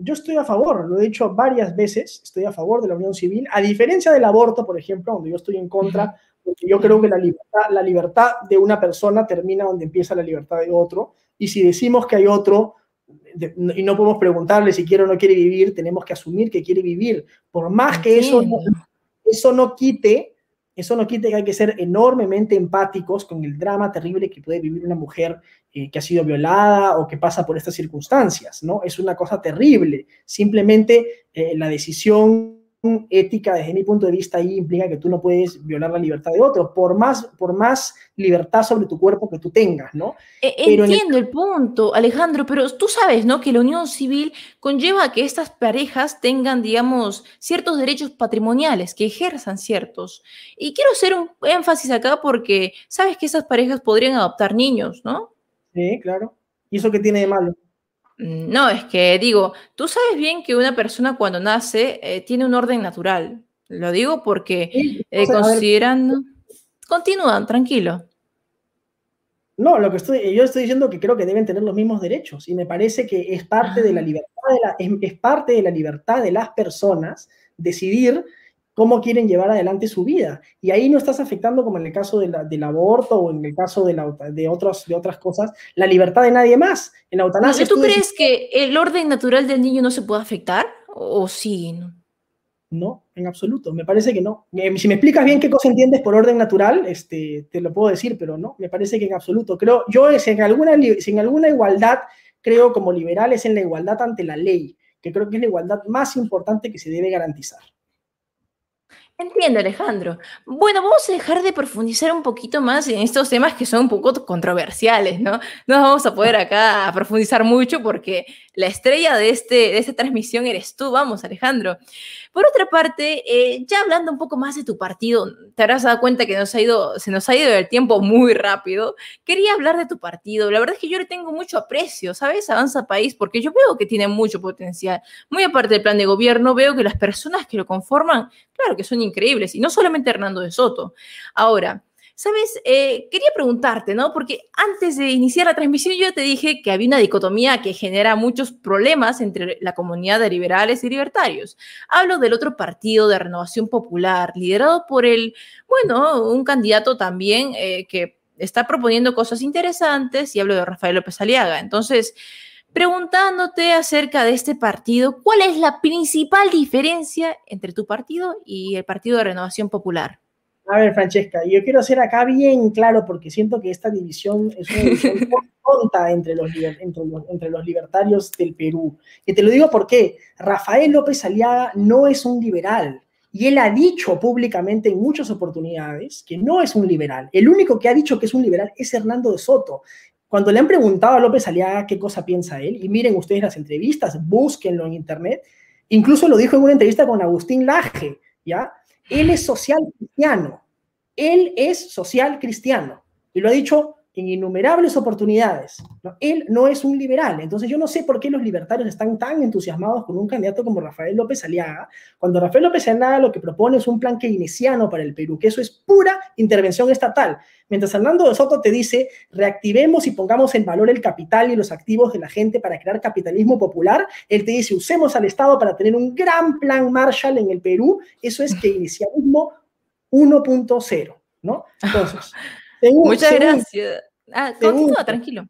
Yo estoy a favor, lo he dicho varias veces, estoy a favor de la unión civil, a diferencia del aborto, por ejemplo, donde yo estoy en contra, porque yo creo que la libertad, la libertad de una persona termina donde empieza la libertad de otro, y si decimos que hay otro, y no podemos preguntarle si quiere o no quiere vivir, tenemos que asumir que quiere vivir. Por más que eso no, eso no quite, eso no quite que hay que ser enormemente empáticos con el drama terrible que puede vivir una mujer eh, que ha sido violada o que pasa por estas circunstancias, ¿no? Es una cosa terrible. Simplemente eh, la decisión ética desde mi punto de vista ahí implica que tú no puedes violar la libertad de otro, por más, por más libertad sobre tu cuerpo que tú tengas, ¿no? E, entiendo el... punto, Alejandro, pero tú sabes, ¿no? Que la unión civil conlleva que estas parejas tengan, digamos, ciertos derechos patrimoniales, que ejerzan ciertos. Y quiero hacer un énfasis acá porque sabes que esas parejas podrían adoptar niños, ¿no? Sí, claro. ¿Y eso qué tiene de malo? Mm, no, es que digo, tú sabes bien que una persona cuando nace eh, tiene un orden natural. Lo digo porque eh, considerando... Continúan, tranquilo. No, lo que estoy, yo estoy diciendo que creo que deben tener los mismos derechos y me parece que es parte de la ah. libertad es parte de la libertad de las personas decidir cómo quieren llevar adelante su vida. Y ahí no estás afectando, como en el caso del aborto o en el caso de, de, otros, de otras cosas, la libertad de nadie más. En la eutanasia. ¿Tú, crees que el orden natural del niño no se puede afectar? ¿O sí? No? en absoluto. Me parece que no. Si me explicas bien qué cosa entiendes por orden natural, este, te lo puedo decir, pero no, me parece que en absoluto. Creo, yo si en alguna, en alguna igualdad, creo como liberal es en la igualdad ante la ley, que creo que es la igualdad más importante que se debe garantizar. Entiendo, Alejandro. Bueno, vamos a dejar de profundizar un poquito más en estos temas que son un poco controversiales, ¿no? No vamos a poder acá profundizar mucho porque la estrella de, este, de esta transmisión eres tú. Vamos, Alejandro. Por otra parte, eh, ya hablando un poco más de tu partido, te habrás dado cuenta que nos ha ido, se nos ha ido el tiempo muy rápido. Quería hablar de tu partido. La verdad es que yo le tengo mucho aprecio, ¿sabes? Avanza País, porque yo veo que tiene mucho potencial. Muy aparte del plan de gobierno, veo que las personas que lo conforman, claro que son increíbles, y no solamente Hernando de Soto. Ahora, Sabes, eh, quería preguntarte, ¿no? Porque antes de iniciar la transmisión yo te dije que había una dicotomía que genera muchos problemas entre la comunidad de liberales y libertarios. Hablo del otro partido de renovación popular, liderado por el, bueno, un candidato también eh, que está proponiendo cosas interesantes y hablo de Rafael López Aliaga. Entonces, preguntándote acerca de este partido, ¿cuál es la principal diferencia entre tu partido y el Partido de Renovación Popular? A ver, Francesca, yo quiero hacer acá bien claro porque siento que esta división es una división *laughs* tonta entre los, entre, los, libertarios del Perú. Y te lo digo porque Rafael López Aliaga no es un liberal. Y él ha dicho públicamente en muchas oportunidades que no es un liberal. El único que ha dicho que es un liberal es Hernando de Soto. Cuando le han preguntado a López Aliaga qué cosa piensa él, y miren ustedes las entrevistas, búsquenlo en internet, incluso lo dijo en una entrevista con Agustín Laje, ¿ya? Él es social cristiano. Él es social cristiano. Y lo ha dicho en innumerables oportunidades. Él no es un liberal. Entonces yo no sé por qué los libertarios están tan entusiasmados con un candidato como Rafael López Aliaga, cuando Rafael López Aliaga lo que propone es un plan keynesiano para el Perú, que eso es pura intervención estatal. Mientras Hernando de Soto te dice, reactivemos y pongamos en valor el capital y los activos de la gente para crear capitalismo popular, él te dice, usemos al Estado para tener un gran plan Marshall en el Perú. Eso es keynesianismo 1.0, ¿no? Entonces... *laughs* Muchas gracias. Ah, continúa, tranquilo.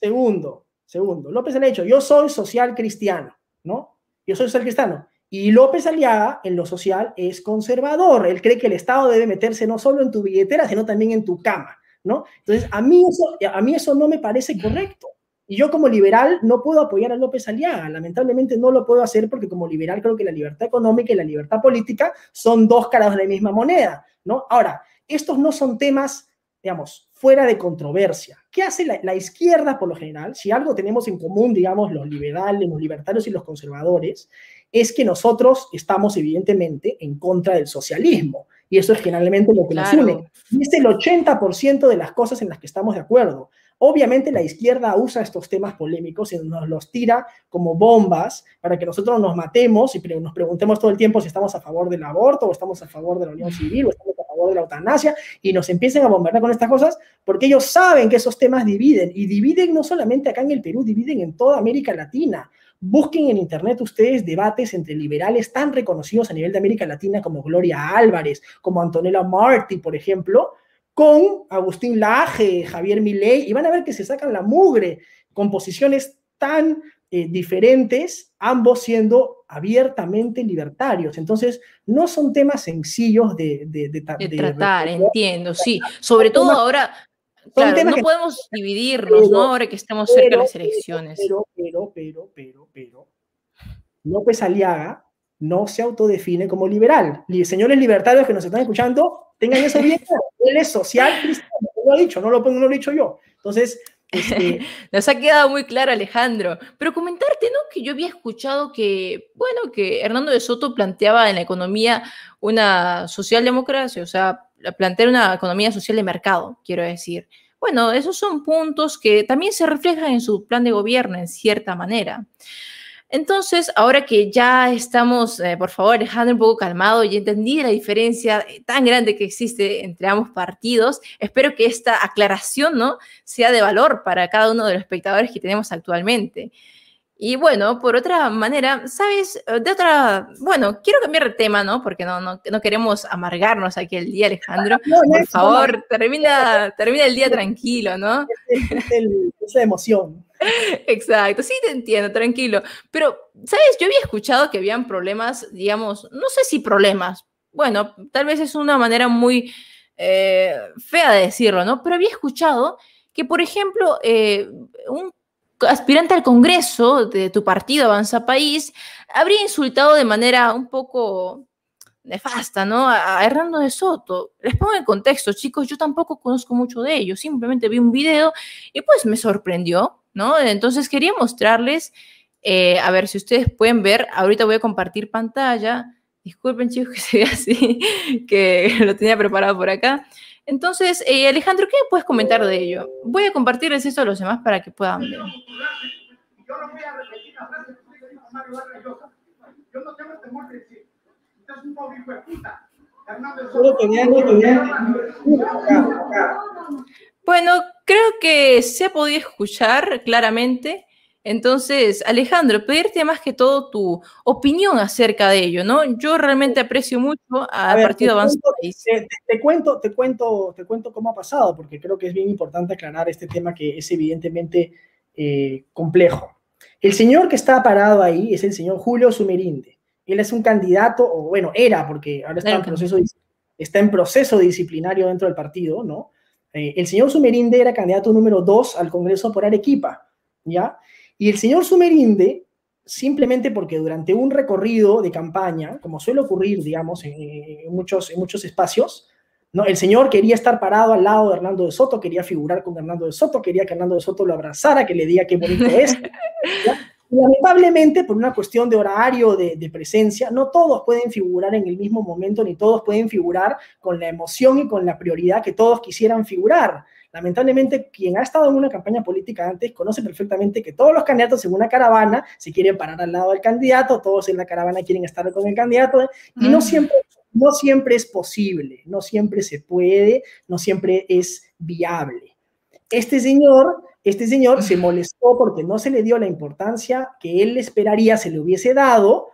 Segundo, segundo. López ha dicho, yo soy social cristiano, ¿no? Yo soy social cristiano. Y López Aliaga, en lo social, es conservador. Él cree que el Estado debe meterse no solo en tu billetera, sino también en tu cama, ¿no? Entonces, a mí eso, a mí eso no me parece correcto. Y yo como liberal no puedo apoyar a López Aliaga. Lamentablemente no lo puedo hacer porque como liberal creo que la libertad económica y la libertad política son dos caras de la misma moneda, ¿no? Ahora, estos no son temas, digamos, fuera de controversia. ¿Qué hace la, la, izquierda por lo general? Si algo tenemos en común, digamos, los liberales, los libertarios y los conservadores, es que nosotros estamos evidentemente en contra del socialismo. Y eso es generalmente lo que claro. nos une. Y es el 80% de las cosas en las que estamos de acuerdo. Obviamente la izquierda usa estos temas polémicos y nos los tira como bombas para que nosotros nos matemos y nos preguntemos todo el tiempo si estamos a favor del aborto o estamos a favor de la unión civil o estamos a favor de la eutanasia y nos empiecen a bombardear con estas cosas porque ellos saben que esos temas dividen y dividen no solamente acá en el Perú, dividen en toda América Latina. Busquen en internet ustedes debates entre liberales tan reconocidos a nivel de América Latina como Gloria Álvarez, como Antonella Martí, por ejemplo, con Agustín Laje, Javier Milei, y van a ver que se sacan la mugre con posiciones tan eh, diferentes, ambos siendo abiertamente libertarios. Entonces, no son temas sencillos de, de, de, de tratar, entiendo, sí. Sobre todo ahora, claro, no podemos dividirnos, pero, ¿no? Ahora que estamos cerca pero, de las elecciones. Pero, pero, pero, pero, pero, López Aliaga no se autodefine como liberal. Señores libertarios que nos están escuchando, tengan eso bien. *laughs* Él es social cristiano, lo ha dicho, no lo, no lo he dicho yo. Entonces, este... *laughs* Nos ha quedado muy claro, Alejandro. Pero comentarte, ¿no? Que yo había escuchado que, bueno, que Hernando de Soto planteaba en la economía una socialdemocracia, o sea, plantear una economía social de mercado, quiero decir. Bueno, esos son puntos que también se reflejan en su plan de gobierno, en cierta manera. Entonces, ahora que ya estamos, eh, por favor, Alejandro, un poco calmado y entendí la diferencia tan grande que existe entre ambos partidos, espero que esta aclaración ¿no? sea de valor para cada uno de los espectadores que tenemos actualmente. Y bueno, por otra manera, ¿sabes? De otra, bueno, quiero cambiar de tema, ¿no? Porque no, no, no queremos amargarnos aquí el día, Alejandro. No, no, por favor, termina, termina el día tranquilo, ¿no? Es, es, el, es la emoción. Exacto, sí te entiendo, tranquilo. Pero, ¿sabes? Yo había escuchado que habían problemas, digamos, no sé si problemas, bueno, tal vez es una manera muy eh, fea de decirlo, ¿no? Pero había escuchado que, por ejemplo, eh, un aspirante al Congreso de tu partido Avanza País habría insultado de manera un poco nefasta, ¿no? A Hernando de Soto. Les pongo en contexto, chicos, yo tampoco conozco mucho de ellos, simplemente vi un video y pues me sorprendió, ¿no? Entonces quería mostrarles, eh, a ver si ustedes pueden ver, ahorita voy a compartir pantalla. Disculpen, chicos, que se vea así, *laughs* que lo tenía preparado por acá. Entonces, eh, Alejandro, ¿qué puedes comentar de ello? Voy a compartirles esto a los demás para que puedan ver. Yo no voy a repetir la frase que dijo Mario Vargas Llosa. Yo no tengo temor de decir, usted es un pobre hijo de puta. Bueno, creo que se ha podido escuchar claramente entonces, Alejandro, pedirte más que todo tu opinión acerca de ello, ¿no? Yo realmente aprecio mucho al Partido Avanza País. Te, te, cuento, te cuento, te cuento cómo ha pasado, porque creo que es bien importante aclarar este tema que es evidentemente eh, complejo. El señor que está parado ahí es el señor Julio Sumerinde. Él es un candidato, o bueno, era, porque ahora está en proceso, está en proceso disciplinario dentro del partido, ¿no? Eh, el señor Sumerinde era candidato número dos al Congreso por Arequipa, ¿ya? Y el señor Sumerinde, simplemente porque durante un recorrido de campaña, como suele ocurrir, digamos, en, muchos, en muchos espacios, ¿no? el señor quería estar parado al lado de Hernando de Soto, quería figurar con Hernando de Soto, quería que Hernando de Soto lo abrazara, que le diga qué bonito es. Lamentablemente, por una cuestión de horario, de, de, presencia, no todos pueden figurar en el mismo momento, ni todos pueden figurar con la emoción y con la prioridad que todos quisieran figurar. Lamentablemente, quien ha estado en una campaña política antes conoce perfectamente que todos los candidatos en una caravana se quieren parar al lado del candidato, todos en la caravana quieren estar con el candidato, y no siempre, no siempre es posible, no siempre se puede, no siempre es viable. Este señor, este señor se molestó porque no se le dio la importancia que él esperaría se le hubiese dado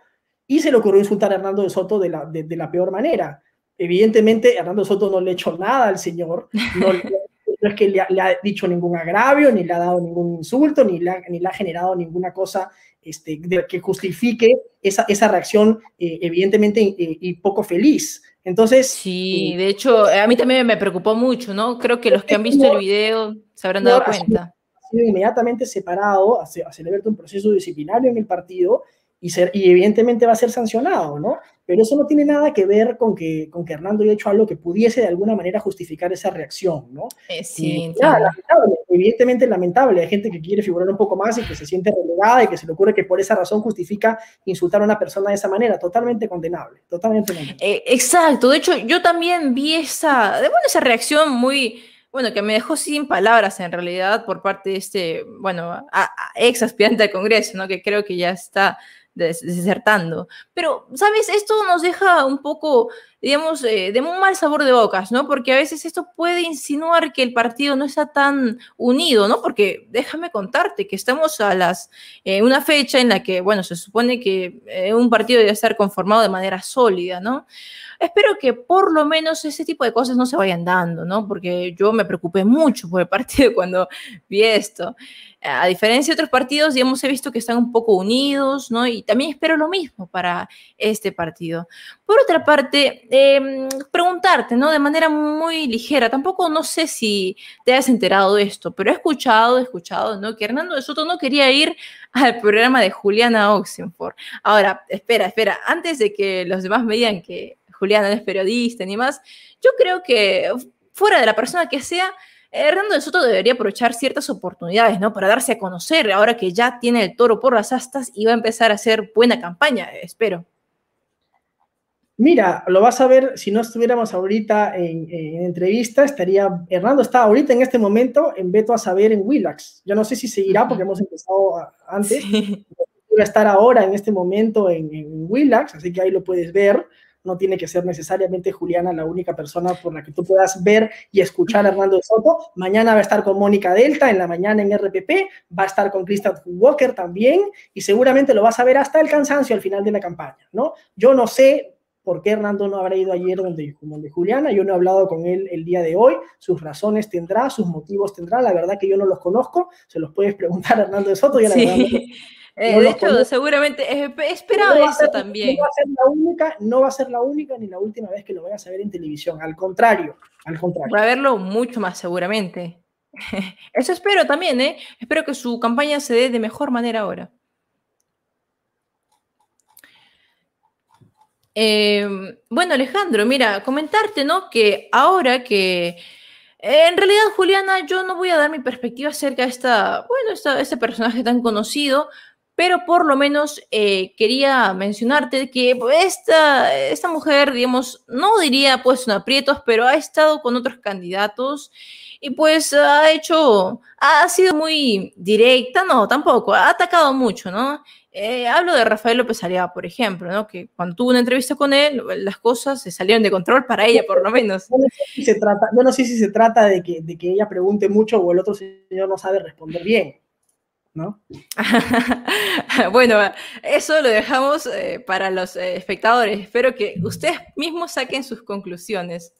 y se le ocurrió insultar a Hernando de Soto de la, de, de la peor manera. Evidentemente, Hernando Soto no le echó nada al señor, no, *laughs* no es que le ha, dicho ningún agravio, ni le ha dado ningún insulto, ni le ha, ni le ha generado ninguna cosa este, que justifique esa, esa reacción eh, evidentemente eh, y poco feliz. Entonces... Sí, de hecho, a mí también me preocupó mucho, ¿no? Creo que los que han visto el video se habrán dado cuenta. Sido inmediatamente separado, a, a celebrarte un proceso disciplinario en el partido y, ser, y evidentemente va a ser sancionado, ¿no? Pero eso no tiene nada que ver con que, con que Hernando haya hecho algo que pudiese de alguna manera justificar esa reacción, ¿no? Eh, sí, lamentable, evidentemente lamentable. Hay gente que quiere figurar un poco más y que se siente relegada y que se le ocurre que por esa razón justifica insultar a una persona de esa manera. Totalmente condenable, totalmente condenable. Eh, exacto, de hecho yo también vi esa, bueno, esa reacción muy bueno, que me dejó sin palabras en realidad por parte de este, bueno, ex aspirante al Congreso, ¿no? Que creo que ya está desertando. Pero, ¿sabes? Esto nos deja un poco, digamos, eh, de un mal sabor de bocas, ¿no? Porque a veces esto puede insinuar que el partido no está tan unido, ¿no? Porque déjame contarte que estamos a las, eh, una fecha en la que, bueno, se supone que eh, un partido debe estar conformado de manera sólida, ¿no? Espero que por lo menos ese tipo de cosas no se vayan dando, ¿no? Porque yo me preocupé mucho por el partido *laughs* cuando vi esto. A diferencia de otros partidos, digamos, he visto que están un poco unidos, ¿no? Y también espero lo mismo para este partido. Por otra parte, em, preguntarte, ¿no? De manera muy ligera, tampoco no sé si te has enterado de esto, pero he escuchado, he escuchado, ¿no? Que Hernando de Soto no quería ir al programa de Juliana Oxenford. Ahora, espera, espera, antes de que los demás me digan que Juliana no es periodista ni más, yo creo que fuera de la persona que sea, Hernando de Soto debería aprovechar ciertas oportunidades, ¿no? Para darse a conocer ahora que ya tiene el toro por las astas y va a empezar a hacer buena campaña, espero. Mira, lo vas a ver, si no estuviéramos ahorita en, entrevista, estaría, Hernando está ahorita en este momento en Beto a Saber en Willax. Yo no sé si seguirá porque hemos empezado antes. Sí. Va a estar ahora en este momento en, en Willax, así que ahí lo puedes ver no tiene que ser necesariamente Juliana la única persona por la que tú puedas ver y escuchar a Hernando de Soto. Mañana va a estar con Mónica Delta, en la mañana en RPP, va a estar con Christian Walker también, y seguramente lo vas a ver hasta el cansancio al final de la campaña, ¿no? Yo no sé por qué Hernando no habrá ido ayer donde, donde Juliana, yo no he hablado con él el día de hoy, sus razones tendrá, sus motivos tendrá, la verdad que yo no los conozco, se los puedes preguntar a Hernando de Soto, y a la eh, de hecho, seguramente esperaba no eso también. No va, a ser la única, no va a ser la única ni la última vez que lo vayas a ver en televisión. Al contrario, al contrario. Va a verlo mucho más seguramente. *laughs* Eso espero también, ¿eh? Espero que su campaña se dé de mejor manera ahora. Em, bueno, Alejandro, mira, comentarte, ¿no? Que ahora que en realidad, Juliana, yo no voy a dar mi perspectiva acerca de esta, bueno, esta, este personaje tan conocido, pero por lo menos eh, quería mencionarte que esta, esta mujer, digamos, no diría pues en aprietos, pero ha estado con otros candidatos y pues ha hecho, ha sido muy directa, no, tampoco, ha atacado mucho, ¿no? Eh, hablo de Rafael López Aliaga, por ejemplo, ¿no? que cuando tuvo una entrevista con él, las cosas se salieron de control para ella, por lo menos. No sé si se trata, no sé si se trata de, que, de que ella pregunte mucho o el otro señor no sabe responder bien. ¿No? *laughs* bueno, eso lo dejamos eh, para los eh, espectadores. Espero que ustedes mismos saquen sus conclusiones.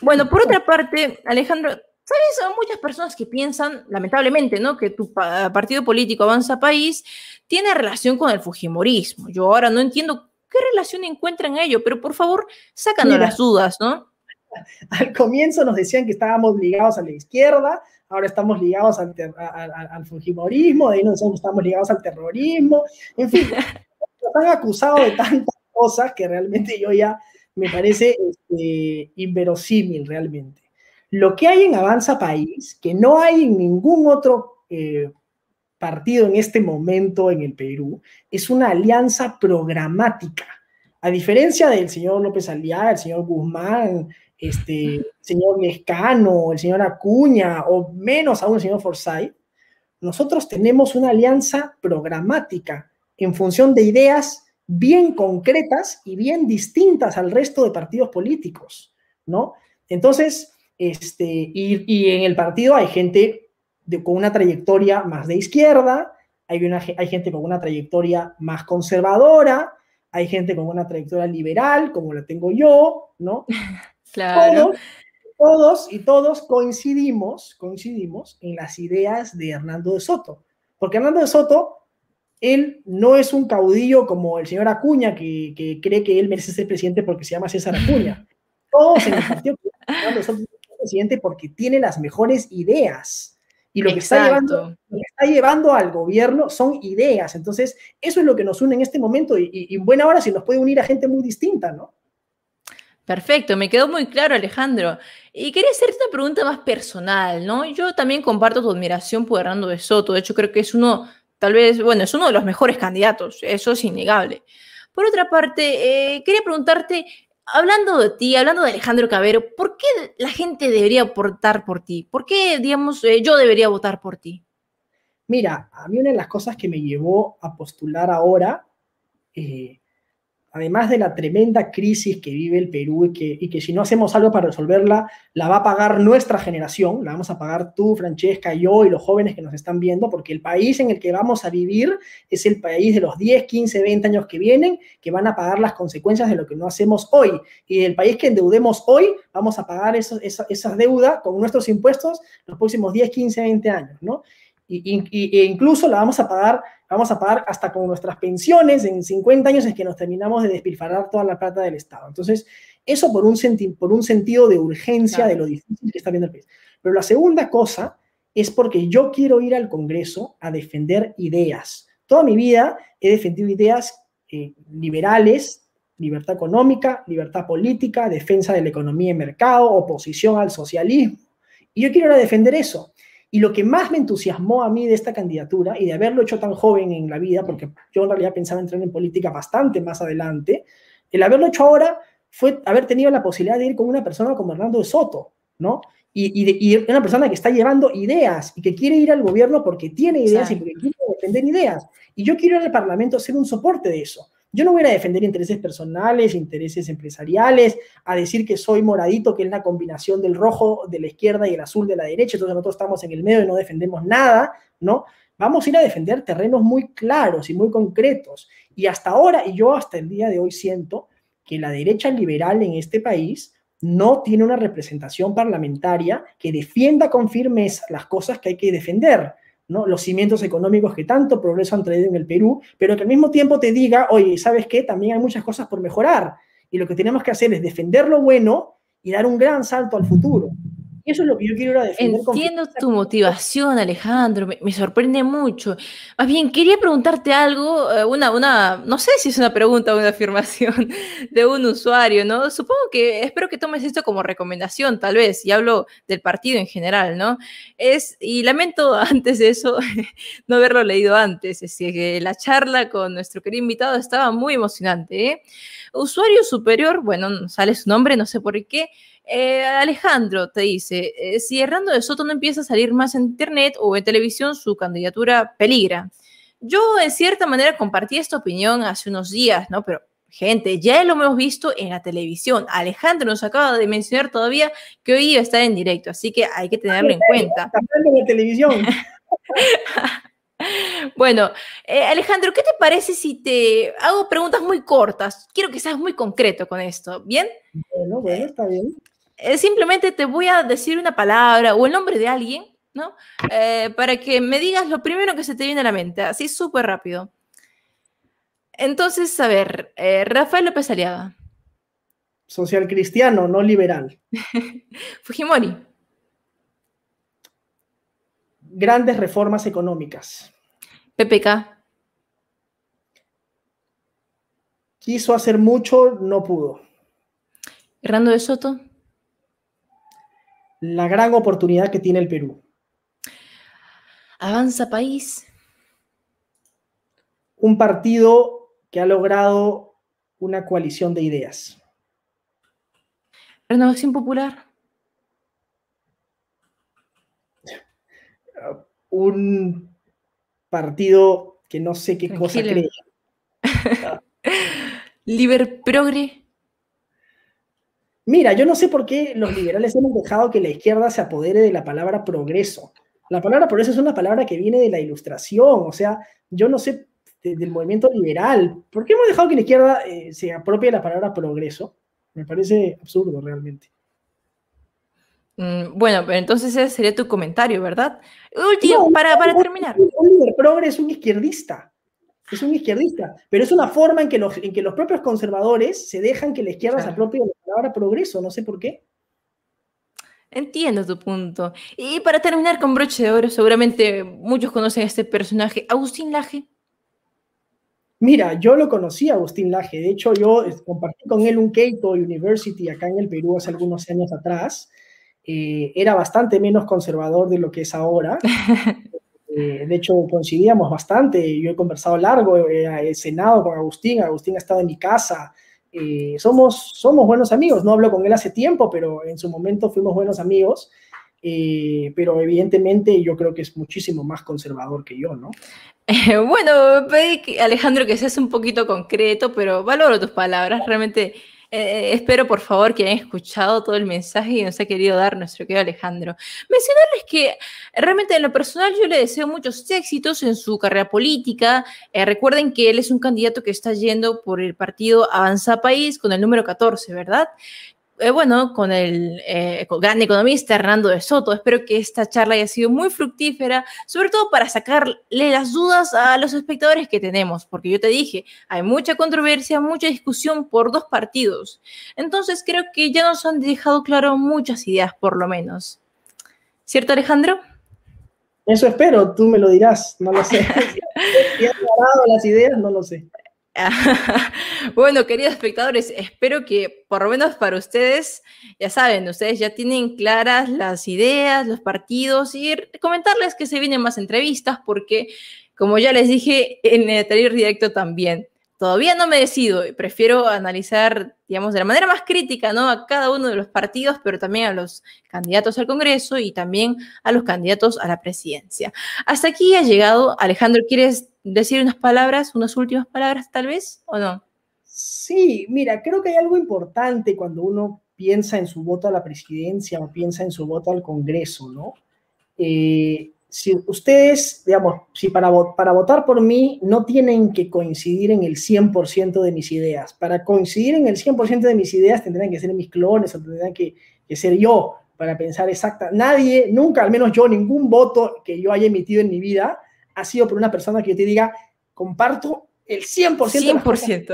Bueno, por otra parte, Alejandro, ¿sabes? Hay muchas personas que piensan, lamentablemente, ¿no? Que tu partido político Avanza País tiene relación con el Fujimorismo. Yo ahora no entiendo qué relación encuentran ello, pero por favor, sácanos las dudas, ¿no? Al comienzo nos decían que estábamos ligados a la izquierda, ahora estamos ligados al, al, Fujimorismo, de ahí nos estamos ligados al terrorismo, en fin, *laughs* nos han acusado de tantas cosas que realmente yo ya me parece este, inverosímil realmente. Lo que hay en Avanza País, que no hay en ningún otro eh, partido en este momento en el Perú, es una alianza programática. A diferencia del señor López Aliá, el señor Guzmán, este, señor Lescano, el señor Acuña, o menos aún el señor Forsyth, nosotros tenemos una alianza programática en función de ideas bien concretas y bien distintas al resto de partidos políticos, ¿no? Entonces, este, y, en el partido hay gente con una trayectoria más de izquierda, hay, una, hay gente con una trayectoria más conservadora, hay gente con una trayectoria liberal, como la tengo yo, ¿no? Claro. todos y todos coincidimos, coincidimos en las ideas de Hernando de Soto. Porque Hernando de Soto, él no es un caudillo como el señor Acuña, que, que cree que él merece ser presidente porque se llama César Acuña. *laughs* Todos en el partido Hernando de Soto es presidente porque tiene las mejores ideas. Y lo que, está llevando, lo que, está llevando, al gobierno son ideas. Entonces, eso es lo que nos une en este momento y, y en buena hora si nos puede unir a gente muy distinta, ¿no? Perfecto, me quedó muy claro, Alejandro. Y quería hacerte una pregunta más personal, ¿no? Yo también comparto tu admiración por Hernando de Soto. De hecho, creo que es uno, tal vez, bueno, es uno de los mejores candidatos. Eso es innegable. Por otra parte, eh, quería preguntarte, hablando de ti, hablando de Alejandro Cabero, ¿por qué la gente debería votar por ti? ¿Por qué, digamos, eh, yo debería votar por ti? Mira, a mí una de las cosas que me llevó a postular ahora eh, además de la tremenda crisis que vive el Perú y que, y que, si no hacemos algo para resolverla, la va a pagar nuestra generación, la vamos a pagar tú, Francesca, yo y los jóvenes que nos están viendo, porque el país en el que vamos a vivir es el país de los 10, 15, 20 años que vienen, que van a pagar las consecuencias de lo que no hacemos hoy. Y el país que endeudemos hoy, vamos a pagar eso, esa, esa deuda con nuestros impuestos los próximos 10, 15, 20 años, ¿no? Y, y, e incluso la vamos a pagar vamos a pagar hasta con nuestras pensiones en 50 años es que nos terminamos de despilfarrar toda la plata del Estado. Entonces, eso por un, por un sentido de urgencia de lo difícil que está viendo el país. Pero la segunda cosa es porque yo quiero ir al Congreso a defender ideas. Toda mi vida he defendido ideas eh, liberales, libertad económica, libertad política, defensa de la economía y mercado, oposición al socialismo. Y yo quiero ir a defender eso. Y lo que más me entusiasmó a mí de esta candidatura y de haberlo hecho tan joven en la vida, porque yo en realidad pensaba entrar en política bastante más adelante, el haberlo hecho ahora fue haber tenido la posibilidad de ir con una persona como Hernando de Soto, ¿no? Y, y, y una persona que está llevando ideas y que quiere ir al gobierno porque tiene ideas y porque quiere defender ideas. Y yo quiero ir al Parlamento ser un soporte de eso. Yo no voy a defender intereses personales, intereses empresariales, a decir que soy moradito, que es la combinación del rojo de la izquierda y el azul de la derecha, entonces nosotros estamos en el medio y no defendemos nada, ¿no? Vamos a ir a defender terrenos muy claros y muy concretos. Y hasta ahora, y yo hasta el día de hoy siento que la derecha liberal en este país no tiene una representación parlamentaria que defienda con firmeza las cosas que hay que defender los cimientos económicos que tanto progreso han traído en el Perú, pero que al mismo tiempo te diga, oye, ¿sabes qué? También hay muchas cosas por mejorar. Y lo que tenemos que hacer es defender lo bueno y dar un gran salto al futuro eso es lo que yo quiero defender. Entiendo tu motivación, Alejandro, me, sorprende mucho. Más bien, quería preguntarte algo, eh, una, una, no sé si es una pregunta o una afirmación *laughs* de un usuario, ¿no? Supongo que, espero que tomes esto como recomendación, tal vez, y hablo del partido en general, ¿no? Es, y lamento *laughs* antes de eso *laughs* no haberlo leído antes, es que la charla con nuestro querido invitado estaba muy emocionante, ¿eh? Usuario superior, bueno, sale su nombre, no sé por qué, eh, Alejandro te dice, eh, si Hernando de Soto no empieza a salir más en internet o en televisión, su candidatura peligra. Yo en cierta manera compartí esta opinión hace unos días, ¿no? Pero gente, ya lo hemos visto en la televisión. Alejandro nos acaba de mencionar todavía que hoy iba a estar en directo, así que hay que tenerlo en cuenta. En la televisión. *laughs* Bueno, eh, Alejandro, ¿qué te parece si te hago preguntas muy cortas? Quiero que seas muy concreto con esto, ¿bien? Bueno, bueno, está bien. Eh, simplemente te voy a decir una palabra o el nombre de alguien, ¿no? Eh, para que me digas lo primero que se te viene a la mente, así súper rápido. Entonces, a ver, eh, Rafael López Aliaga. Social cristiano, no liberal. *laughs* Fujimori. Grandes reformas económicas. PPK. Quiso hacer mucho, no pudo. Hernando de Soto la gran oportunidad que tiene el Perú. Avanza país. Un partido que ha logrado una coalición de ideas. Renovación Popular. *laughs* Un partido que no sé qué cosa cree. *laughs* Liber Progre. Mira, yo no sé por qué los liberales hemos dejado que la izquierda se apodere de la palabra progreso. La palabra progreso es una palabra que viene de la ilustración, o sea, yo no sé del movimiento liberal. ¿Por qué hemos dejado que la izquierda eh, se apropie de la palabra progreso? Me parece absurdo realmente. Mm, bueno, pero entonces ese sería tu comentario, ¿verdad? Último, para, para terminar. Un líder progre es un izquierdista. Es un izquierdista. Pero es una forma en que los, en que los propios conservadores se dejan que la izquierda se apropie de la palabra progreso. No sé por qué. Entiendo tu punto. Y para terminar con broche de oro, seguramente muchos conocen a este personaje, Agustín Laje. Mira, yo lo conocí a Agustín Laje. De hecho, yo compartí con él un Keito University acá en el Perú hace algunos años atrás. Eh, era bastante menos conservador de lo que es ahora. *laughs* Eh, de hecho, coincidíamos bastante. Yo he conversado largo, he cenado con Agustín. Agustín ha estado en mi casa. Eh, somos, somos buenos amigos. No hablo con él hace tiempo, pero en su momento fuimos buenos amigos. pero evidentemente yo creo que es muchísimo más conservador que yo, ¿no? *laughs* bueno, pedí, Alejandro, que seas un poquito concreto, pero valoro tus palabras. Realmente eh, espero, por favor, que hayan escuchado todo el mensaje y nos ha querido dar nuestro querido Alejandro. Mencionarles que realmente en lo personal yo le deseo muchos éxitos en su carrera política. Eh, recuerden que él es un candidato que está yendo por el partido Avanza País con el número 14, ¿verdad? Eh, bueno, con el eh, gran economista Hernando de Soto. Espero que esta charla haya sido muy fructífera, sobre todo para sacarle las dudas a los espectadores que tenemos, porque yo te dije, hay mucha controversia, mucha discusión por dos partidos. Entonces creo que ya nos han dejado claro muchas ideas, por lo menos. ¿Cierto, Alejandro? Eso espero, tú me lo dirás, no lo sé. *laughs* si has las ideas, no lo sé. *laughs* bueno, queridos espectadores, espero que por lo menos para ustedes, ya saben, ustedes ya tienen claras las ideas, los partidos y comentarles que se vienen más entrevistas porque, como ya les dije en el anterior directo también, todavía no me decido, prefiero analizar, digamos, de la manera más crítica, ¿no? A cada uno de los partidos, pero también a los candidatos al Congreso y también a los candidatos a la presidencia. Hasta aquí ha llegado, Alejandro, ¿quieres decir unas palabras, unas últimas palabras tal vez, o no? Sí, mira, creo que hay algo importante cuando uno piensa en su voto a la presidencia o piensa en su voto al Congreso, ¿no? Eh, si ustedes, digamos, si para, para votar por mí no tienen que coincidir en el 100% de mis ideas, para coincidir en el 100% de mis ideas tendrán que ser mis clones o tendrán que, que ser yo para pensar exacta. Nadie, nunca, al menos yo, ningún voto que yo haya emitido en mi vida ha sido por una persona que yo te diga, comparto el 100%. 100%.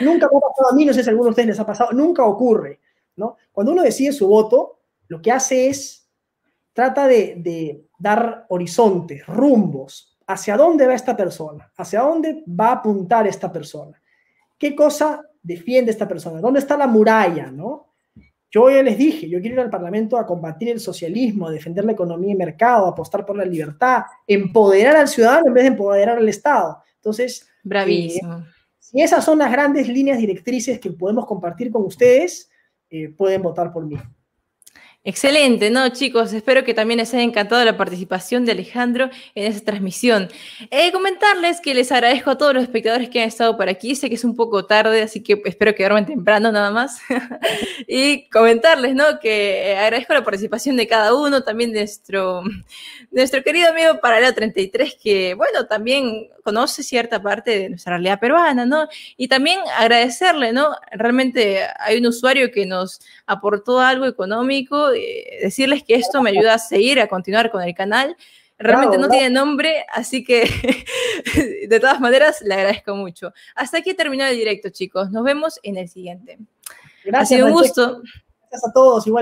nunca me ha pasado a mí, no sé si a alguno de ustedes les ha pasado, nunca ocurre, ¿no? Cuando uno decide su voto, lo que hace es, trata de, dar horizontes, rumbos, hacia dónde va esta persona, hacia dónde va a apuntar esta persona, qué cosa defiende esta persona, dónde está la muralla, ¿no? Yo ya les dije, yo quiero ir al Parlamento a combatir el socialismo, a defender la economía y mercado, a apostar por la libertad, empoderar al ciudadano en vez de empoderar al Estado. Entonces, bravísimo. Eh, si esas son las grandes líneas directrices que podemos compartir con ustedes, eh, pueden votar por mí. Excelente, ¿no, chicos? Espero que también les haya encantado la participación de Alejandro en esta transmisión. Eh, comentarles que les agradezco a todos los espectadores que han estado por aquí. Sé que es un poco tarde, así que espero que duermen temprano nada más. *laughs* y comentarles, ¿no? Que eh, agradezco la participación de cada uno, también de nuestro, nuestro querido amigo Paralelo 33, que, bueno, también conoce cierta parte de nuestra realidad peruana, ¿no? Y también agradecerle, ¿no? Realmente hay un usuario que nos aportó algo económico, decirles que esto me ayuda a seguir, a continuar con el canal. Realmente no tiene nombre, así que *laughs* de todas maneras le agradezco mucho. Hasta aquí terminó el directo, chicos. Nos vemos en el siguiente. Gracias. Ha sido un gusto. Gracias a todos. Igual